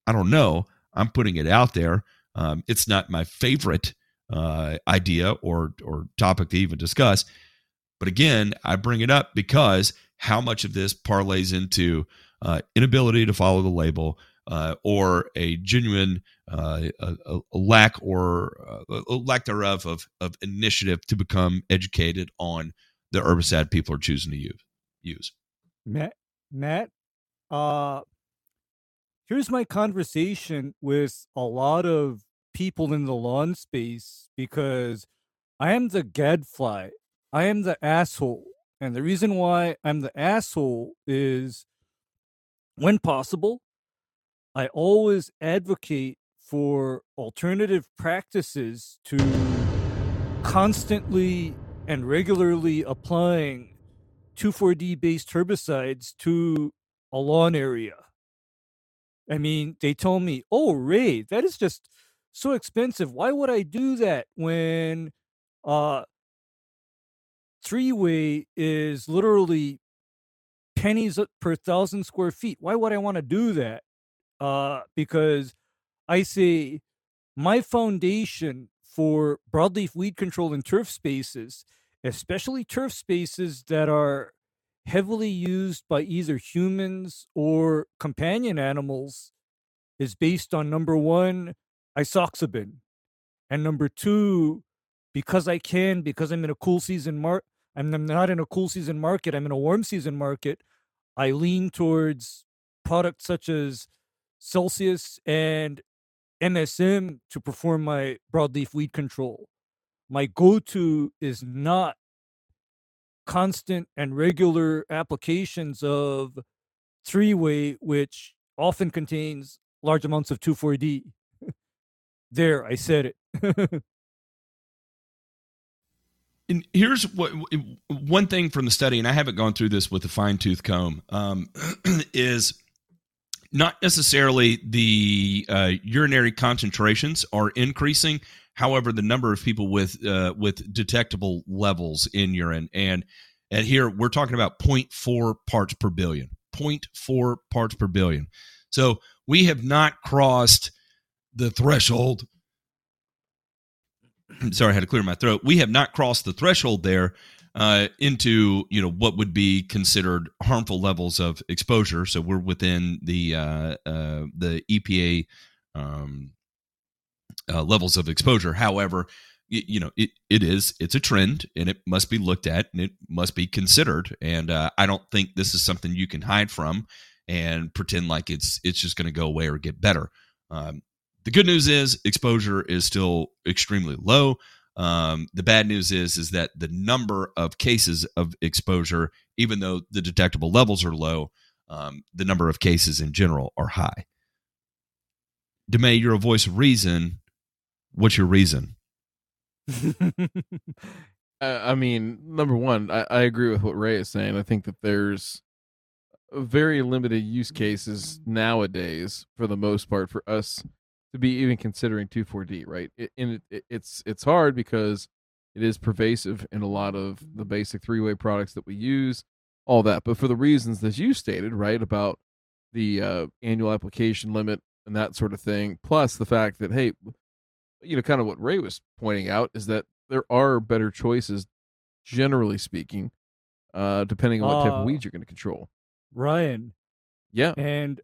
I don't know. I'm putting it out there. Um, it's not my favorite uh, idea or or topic to even discuss, but again, I bring it up because how much of this parlays into uh, inability to follow the label, uh, or a genuine uh, a, a, lack or uh, lack thereof of, of initiative to become educated on the herbicide people are choosing to use. use.
Matt, Matt, uh, here's my conversation with a lot of people in the lawn space because I am the gadfly. I am the asshole. And the reason why I'm the asshole is when possible, I always advocate for alternative practices to constantly and regularly applying 2,4-D based herbicides to a lawn area. I mean, they told me, oh, Ray, that is just so expensive. Why would I do that when uh, three way is literally pennies per thousand square feet? Why would I want to do that? uh, because I say my foundation for broadleaf weed control in turf spaces, especially turf spaces that are heavily used by either humans or companion animals, is based on number one, isoxaben, and number two, because I can, because I'm in a cool season market. I'm not in a cool season market. I'm in a warm season market. I lean towards products such as Celsius and MSM to perform my broadleaf weed control. My go to is not constant and regular applications of three way, which often contains large amounts of 2,4-D. there, I said it.
And here's what one thing from the study, and I haven't gone through this with a fine tooth comb, um, is not necessarily the uh, urinary concentrations are increasing. However, the number of people with uh, with detectable levels in urine, and and here we're talking about 0.4 parts per billion, 0.4 parts per billion. So we have not crossed the threshold sorry, I had to clear my throat. We have not crossed the threshold there uh, into you know what would be considered harmful levels of exposure. So we're within the uh, uh, the EPA um, uh, levels of exposure. However, you, know it, it is it's a trend and it must be looked at and it must be considered. And uh, I don't think this is something you can hide from and pretend like it's it's just going to go away or get better. Um, the good news is exposure is still extremely low. Um, the bad news is is that the number of cases of exposure, even though the detectable levels are low, um, the number of cases in general are high. Demay, you're a voice of reason. What's your reason?
I mean, number one, I, I agree with what Ray is saying. I think that there's very limited use cases nowadays, for the most part, for us to be even considering 2,4-D, right? It, and it, it's it's hard because it is pervasive in a lot of the basic three-way products that we use, all that. But for the reasons that you stated, right, about the uh, annual application limit and that sort of thing, plus the fact that hey, you know, kind of what Ray was pointing out is that there are better choices, generally speaking, uh, depending on what type of
Uh,
weeds you're going to control.
Ryan,
Yeah,
and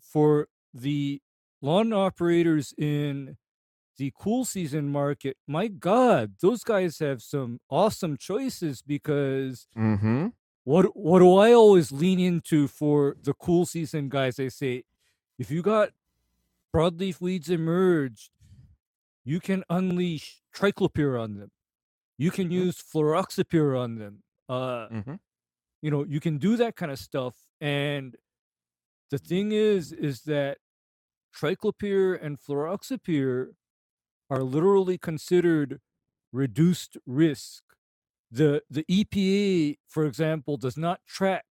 for the lawn operators in the cool season market, my God, those guys have some awesome choices because
mm-hmm.
what what do I always lean into for the cool season guys? I say, if you got broadleaf weeds emerged, you can unleash triclopyr on them. You can use fluroxypyr on them. Uh,
Mm-hmm.
you know, you can do that kind of stuff. And the thing is, is that triclopyr and fluroxypyr are literally considered reduced risk. The the EPA, for example, does not track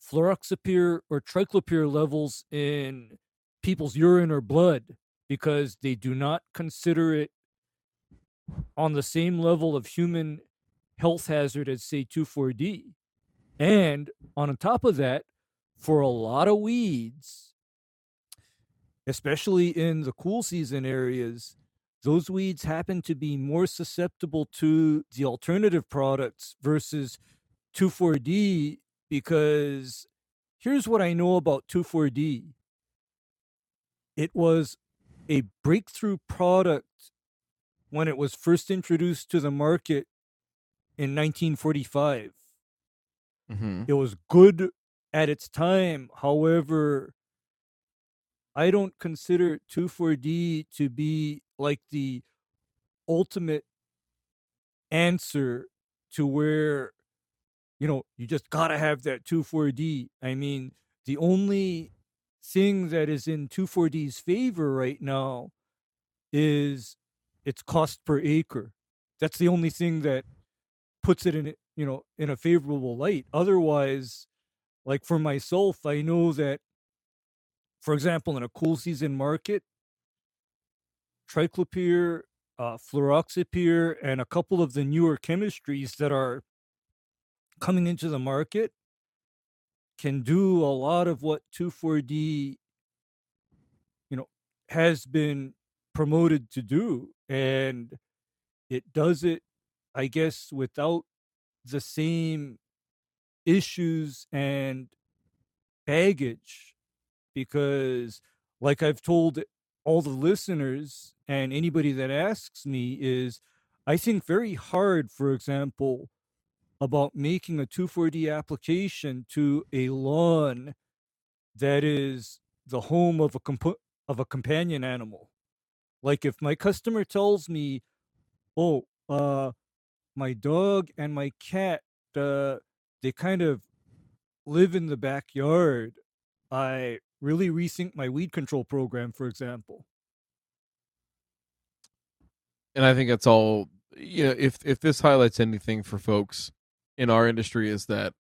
fluroxypyr or triclopyr levels in people's urine or blood because they do not consider it on the same level of human health hazard as say 2,4-D. And on top of that, for a lot of weeds, especially in the cool season areas, those weeds happen to be more susceptible to the alternative products versus 2,4-D because here's what I know about 2,4-D. It was a breakthrough product when it was first introduced to the market in 1945.
Mm-hmm.
It was good at its time. However, I don't consider 2,4-D to be like the ultimate answer to where, you know, you just got to have that 2,4-D. I mean, the only thing that is in 2,4-D's favor right now is its cost per acre. That's the only thing that puts it in, you know, in a favorable light. Otherwise, like for myself, I know that, for example, in a cool season market, triclopyr, uh, and a couple of the newer chemistries that are coming into the market can do a lot of what 2,4-D, you know, has been promoted to do. and it does it, I guess, without the same issues and baggage because like I've told all the listeners and anybody that asks me is I think very hard, for example, about making a 2,4-D application to a lawn that is the home of a comp- of a companion animal. Like if my customer tells me, "Oh, uh, my dog and my cat, uh, they kind of live in the backyard," I really resync my weed control program, for example.
and I think that's all. You know, if if this highlights anything for folks in our industry, is that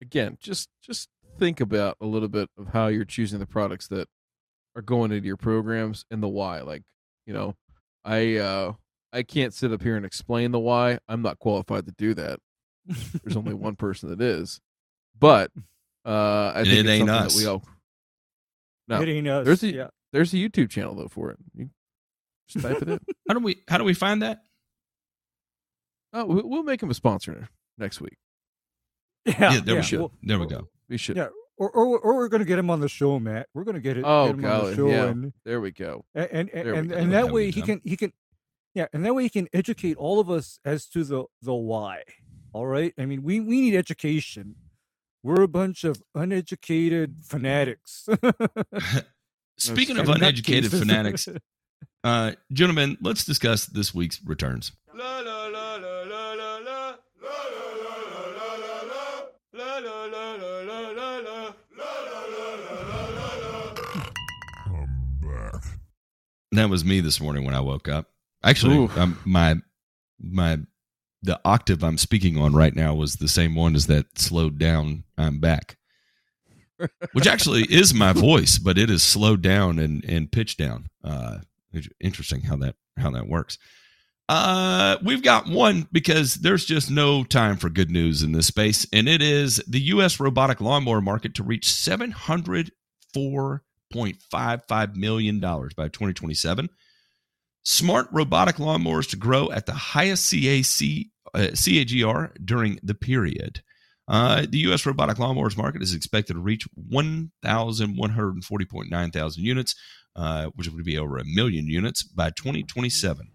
again, just just think about a little bit of how you're choosing the products that are going into your programs and the why. Like, you know, I uh I can't sit up here and explain the why. I'm not qualified to do that. There's only one person that is, but uh I
And
think
it
it's
ain't
something
us.
that we all. No,
It ain't us.
there's a-
yeah.
there's a YouTube channel though for it. You just type it in.
How do we how do we find that?
Oh, we- we'll make him a sponsor next week.
Yeah,
Yeah, there we
yeah,
should.
well,
there we go.
We should.
Yeah. or, or or we're gonna get him on the show, Matt. We're gonna get it.
Oh,
get him on the show,
yeah.
and
There we go.
and and,
There we
and,
go.
and
That
that way he can he can, yeah, and that way he can educate all of us as to the the why. All right. I mean, we we need education. We're a bunch of uneducated fanatics.
Speaking
And
of uneducated fanatics, uh, gentlemen, let's discuss this week's returns.
I'm back.
That was me this morning when I woke up. Actually,
Oof.
um, my my the octave I'm speaking on right now was the same one as that slowed down. I'm back, which actually is my voice, but it is slowed down and and pitched down. Uh, interesting how that how that works. Uh, we've got one because there's just no time for good news in this space, and it is the U.S. robotic lawnmower market to reach seven hundred four point five five million dollars by 2027. Smart robotic lawnmowers to grow at the highest CAC, uh, CAGR during the period. Uh, the U.S. robotic lawnmowers market is expected to reach 1,140.9 thousand units, uh, which would be over a million units by 2027.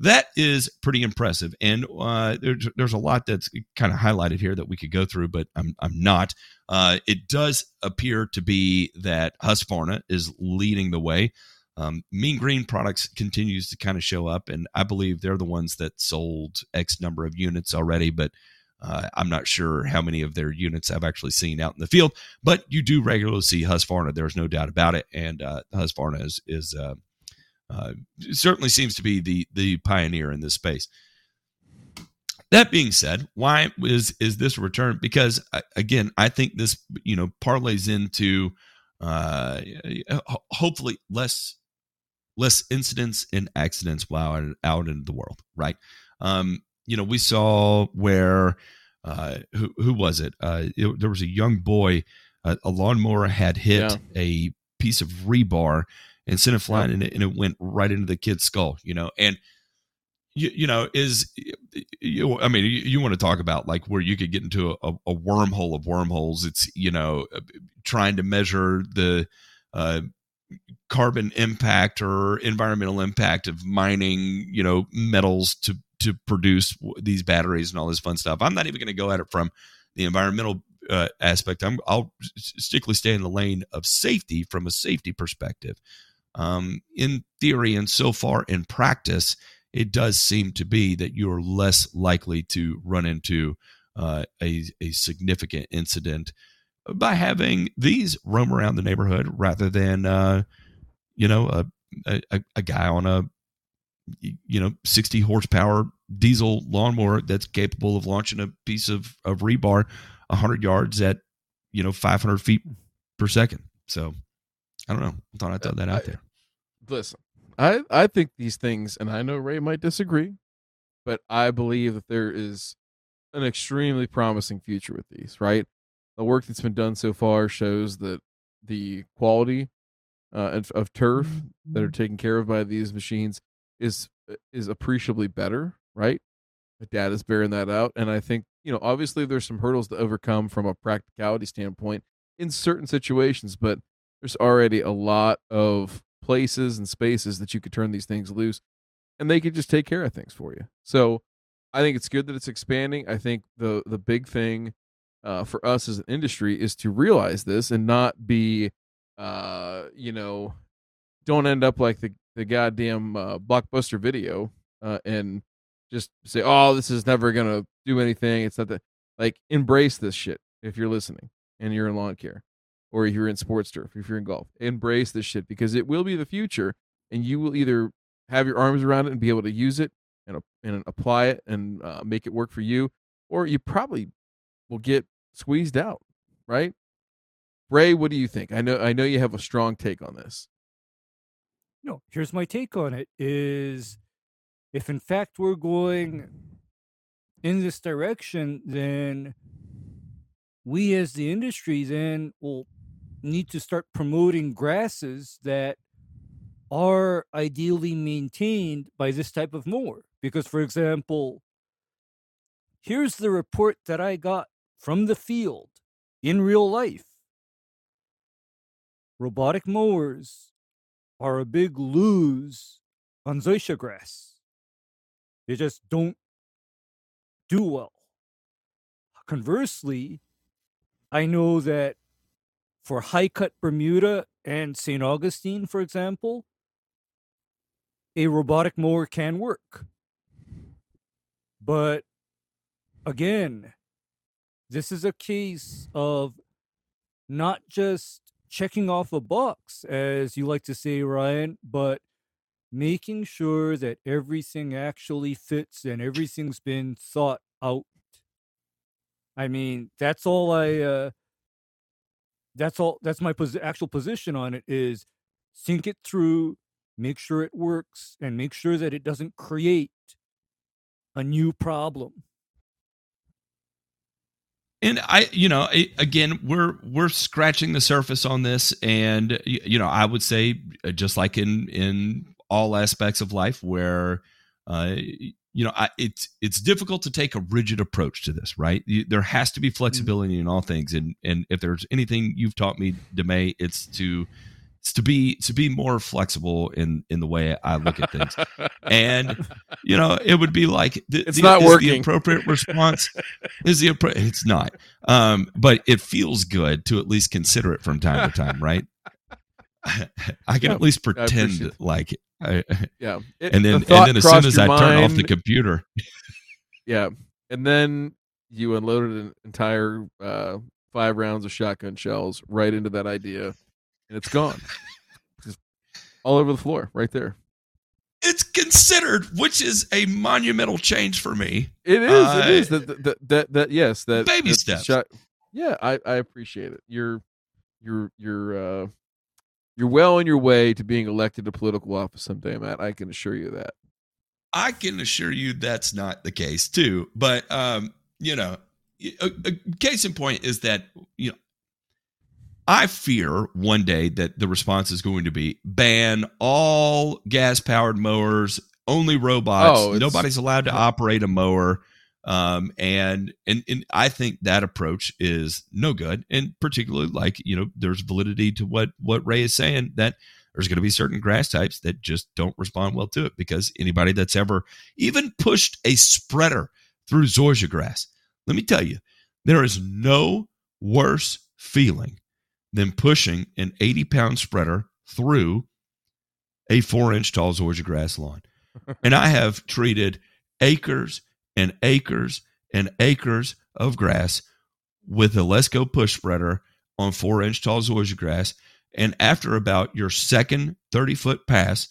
That is pretty impressive, and uh, there's there's a lot that's kind of highlighted here that we could go through, but I'm I'm not. Uh, it does appear to be that Husqvarna is leading the way. Um, mean Green Products continues to kind of show up, and I believe they're the ones that sold X number of units already, but uh, I'm not sure how many of their units I've actually seen out in the field. But you do regularly see Husqvarna. There's no doubt about it, and uh, Husqvarna is is uh, uh, certainly seems to be the the pioneer in this space. That being said, why is is this return? Because uh, again, I think this you know parlays into uh, hopefully less less incidents and accidents while out, out in the world, right? Um, you know, we saw where uh, who who was it? Uh, it- there was a young boy, uh, a lawnmower had hit
Yeah.
a piece of rebar and sent it flying, and, it, and it went right into the kid's skull. You know, and you, you know is you, I mean, you, you want to talk about like where you could get into a, a wormhole of wormholes. It's you know trying to measure the uh, carbon impact or environmental impact of mining, you know, metals to to produce these batteries and all this fun stuff. I'm not even going to go at it from the environmental uh, aspect. I'm I'll strictly stay in the lane of safety from a safety perspective. Um, in theory and so far in practice, it does seem to be that you're less likely to run into uh, a, a significant incident by having these roam around the neighborhood rather than uh, you know a, a a guy on a you know 60 horsepower diesel lawnmower that's capable of launching a piece of, of rebar 100 yards at you know 500 feet per second. So i don't know. I thought i'd throw that out there.
Listen, I I think these things, and I know Ray might disagree, but I believe that there is an extremely promising future with these. Right, the work that's been done so far shows that the quality uh, of, of turf mm-hmm, that are mm-hmm. taken care of by these machines is uh, is appreciably better, right? The data is bearing that out, and I think you know obviously there's some hurdles to overcome from a practicality standpoint in certain situations, but there's already a lot of places and spaces that you could turn these things loose, and they could just take care of things for you. So I think it's good that it's expanding. I think the the big thing uh, for us as an industry is to realize this and not be, uh, you know, don't end up like the the goddamn uh, blockbuster video uh, and just say, "Oh, this is never gonna do anything." It's not that. Like, embrace this shit if you're listening and you're in lawn care, or if you're in sports turf, if you're in golf. Embrace this shit because it will be the future, and you will either have your arms around it and be able to use it and and apply it and uh, make it work for you, or you probably will get squeezed out, right? Ray, what do you think? I know I know you have a strong take on this.
No, here's my take on it is if in fact we're going in this direction, then we as the industry then will need to start promoting grasses that are ideally maintained by this type of mower. Because, for example, here's the report that I got from the field in real life. Robotic mowers are a big lose on zoysia grass. They just don't do well. Conversely, I know that for high cut Bermuda and St. Augustine, for example, a robotic mower can work. But again, this is a case of not just checking off a box, as you like to say, Ryan, but making sure that everything actually fits and everything's been thought out. I mean, that's all I. Uh, that's all. That's my pos- actual position on it. Is think it through, make sure it works, and make sure that it doesn't create a new problem.
And i you know again we're we're scratching the surface on this and you know i would say uh, just like in in all aspects of life where uh you know I, it's it's difficult to take a rigid approach to this right? There has to be flexibility in all things. And and if there's anything you've taught me demay it's to to be to be more flexible in in the way i look at things. And you know it would be like the,
It's
the-
not
is the appropriate response? Is the appro- it's not. Um but it feels good to at least consider it from time to time right? I can
Yeah,
at least pretend
it.
like I,
Yeah, It-
and then
the
and then as soon as i
your
turn off the computer.
Yeah, and then you unloaded an entire uh, five rounds of shotgun shells right into that idea, and it's gone, just all over the floor, right there.
it's considered which is a monumental change for me
It is.
Uh,
it is that that that, that yes. That
Baby
that's the
steps.
shot- yeah, I I appreciate it. You're you're you're uh you're well on your way to being elected to political office someday, Matt. I can assure you that.
I can assure you that's not the case too. But um, you know, a, a case in point is that you know, I fear one day that the response is going to be ban all gas powered mowers, only robots.
Oh,
Nobody's allowed to operate a mower. Um, and, and and I think that approach is no good. And particularly like, you know, there's validity to what what Ray is saying that there's going to be certain grass types that just don't respond well to it because anybody that's ever even pushed a spreader through zoysia grass, let me tell you, there is no worse feeling than pushing an 80 pound spreader through a four inch tall zoysia grass lawn. and I have treated acres and acres and acres of grass with a LESCO push spreader on four inch tall zoysia grass. And after about your second 30 foot pass,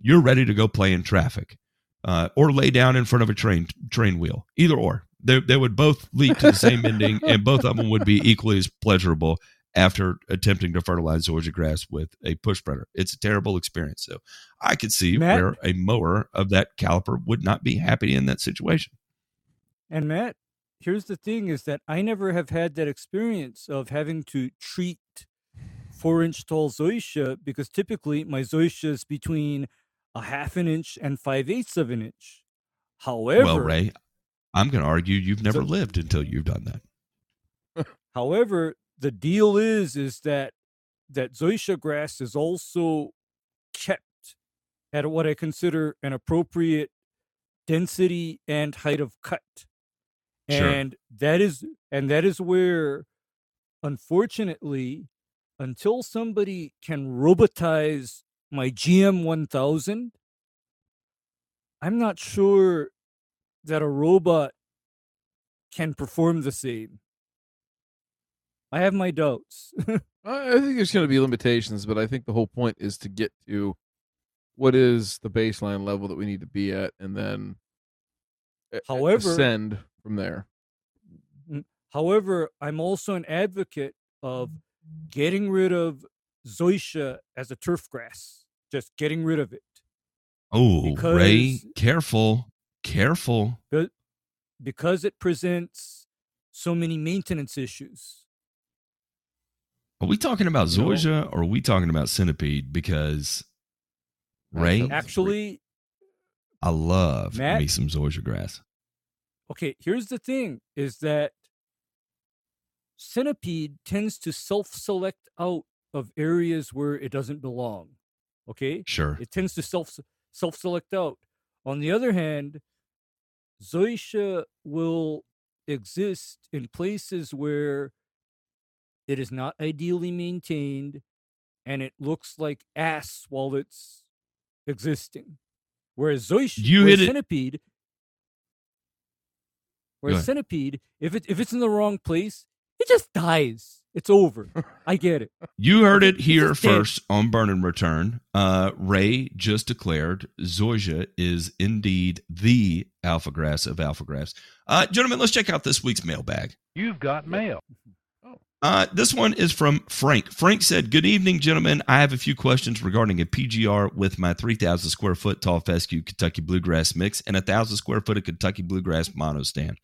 you're ready to go play in traffic uh, or lay down in front of a train train wheel. Either or. They, they would both lead to the same ending, and both of them would be equally as pleasurable after attempting to fertilize zoysia grass with a push spreader. It's a terrible experience. So I could see
Matt?
where a mower of that caliper would not be happy in that situation.
And Matt, here's the thing is that I never have had that experience of having to treat four inch tall zoysia because typically my zoysia is between a half an inch and five eighths of an inch. However,
well, Ray, I'm going to argue you've never
So-
lived until you've done that.
However, the deal is is that that zoysia grass is also kept at what I consider an appropriate density and height of cut.
Sure.
And that is and that is where unfortunately until somebody can robotize my GM 1000 I'm not sure that a robot can perform the same. I have my doubts.
I I think there's going to be limitations, but I think the whole point is to get to what is the baseline level that we need to be at, and then a- a-
However-
ascend from there.
Mm, however, I'm also an advocate of getting rid of zoysia as a turf grass. Just getting rid of it
Oh, Ray,
Because-
careful, careful.
because it presents so many maintenance issues.
Are we talking about
You know-
zoysia or are we talking about centipede? Because Ray,
Actually,
I love
Matt?
me some zoysia grass.
okay, here's the thing is that centipede tends to self-select out of areas where it doesn't belong. Okay?
Sure.
It tends to self self select out. On the other hand, zoysia will exist in places where it is not ideally maintained and it looks like ass while it's existing. Whereas zoysia,
You
whereas
hit it-
centipede, whereas
ahead.
centipede, if it if it's in the wrong place, it just dies. It's over. I get it.
You heard it here
just dead.
first on Burn and Return. Uh, Ray just declared zoysia is indeed the alpha grass of alpha grass. Uh, gentlemen, let's check out this week's mailbag.
You've got mail.
Uh, this one is from Frank. Frank said, Good evening, gentlemen. I have a few questions regarding a PGR with my 3,000 square foot tall fescue Kentucky bluegrass mix and a 1,000 square foot of Kentucky bluegrass mono stand.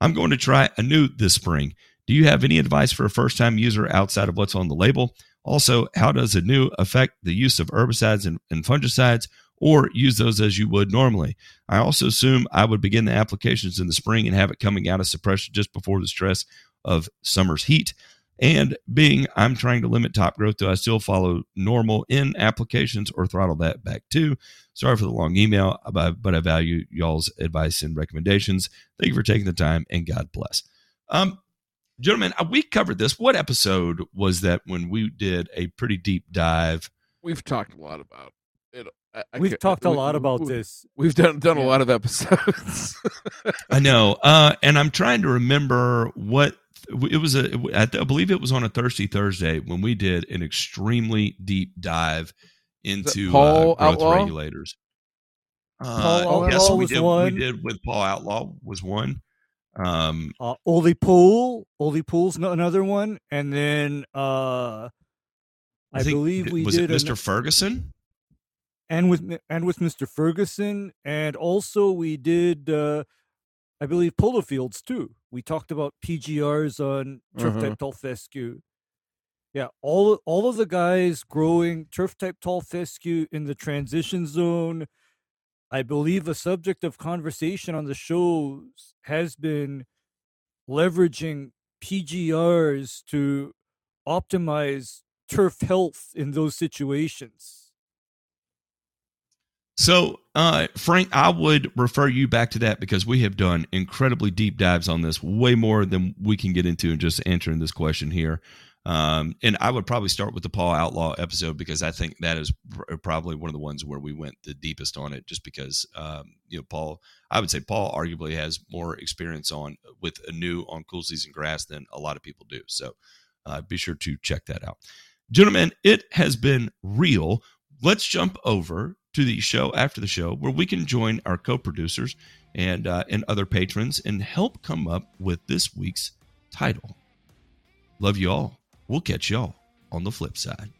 I'm going to try Anuew this spring. Do you have any advice for a first time user outside of what's on the label? Also, how does Anuew affect the use of herbicides and, and fungicides or use those as you would normally? I also assume I would begin the applications in the spring and have it coming out of suppression just before the stress of summer's heat. And being I'm trying to limit top growth, do I still follow normal in applications or throttle that back too? Sorry for the long email, but but I value y'all's advice and recommendations. Thank you for taking the time and God bless. Um, gentlemen, uh, we covered this. What episode was that when we did a pretty deep dive?
We've talked a lot about it. I, I
We've
can't-
talked a
we-
lot about
we-
this.
We've done done a lot of episodes.
I know, uh, and I'm trying to remember what it was. A, I believe it was on a Thirsty Thursday when we did an extremely deep dive into
Paul
uh, growth
Outlaw?
regulators. Uh,
Paul
yes,
Outlaw
we
was
did.
one.
We did with Paul Outlaw was one. Um,
Uh, Oli Pool, Oli Pool's another one, and then uh, I,
think-
believe we
was
did
it Mr.
an-
Ferguson.
and with and with Mr. Ferguson, and also we did uh, I believe polo fields too. We talked about PGRs on turf type mm-hmm. tall fescue. Yeah, all all of the guys growing turf type tall fescue in the transition zone. I believe a subject of conversation on the shows has been leveraging PGRs to optimize turf health in those situations.
So, uh, Frank, I would refer you back to that because we have done incredibly deep dives on this, way more than we can get into in just answering this question here. Um, and I would probably start with the Paul Outlaw episode because I think that is pr- probably one of the ones where we went the deepest on it, just because um, you know Paul. I would say Paul arguably has more experience on with Anuew on cool season grass than a lot of people do. So, uh, be sure to check that out, gentlemen. It has been real. Let's jump over to the show after the show where we can join our co-producers and uh, and other patrons and help come up with this week's title. Love you all. We'll catch y'all on the flip side.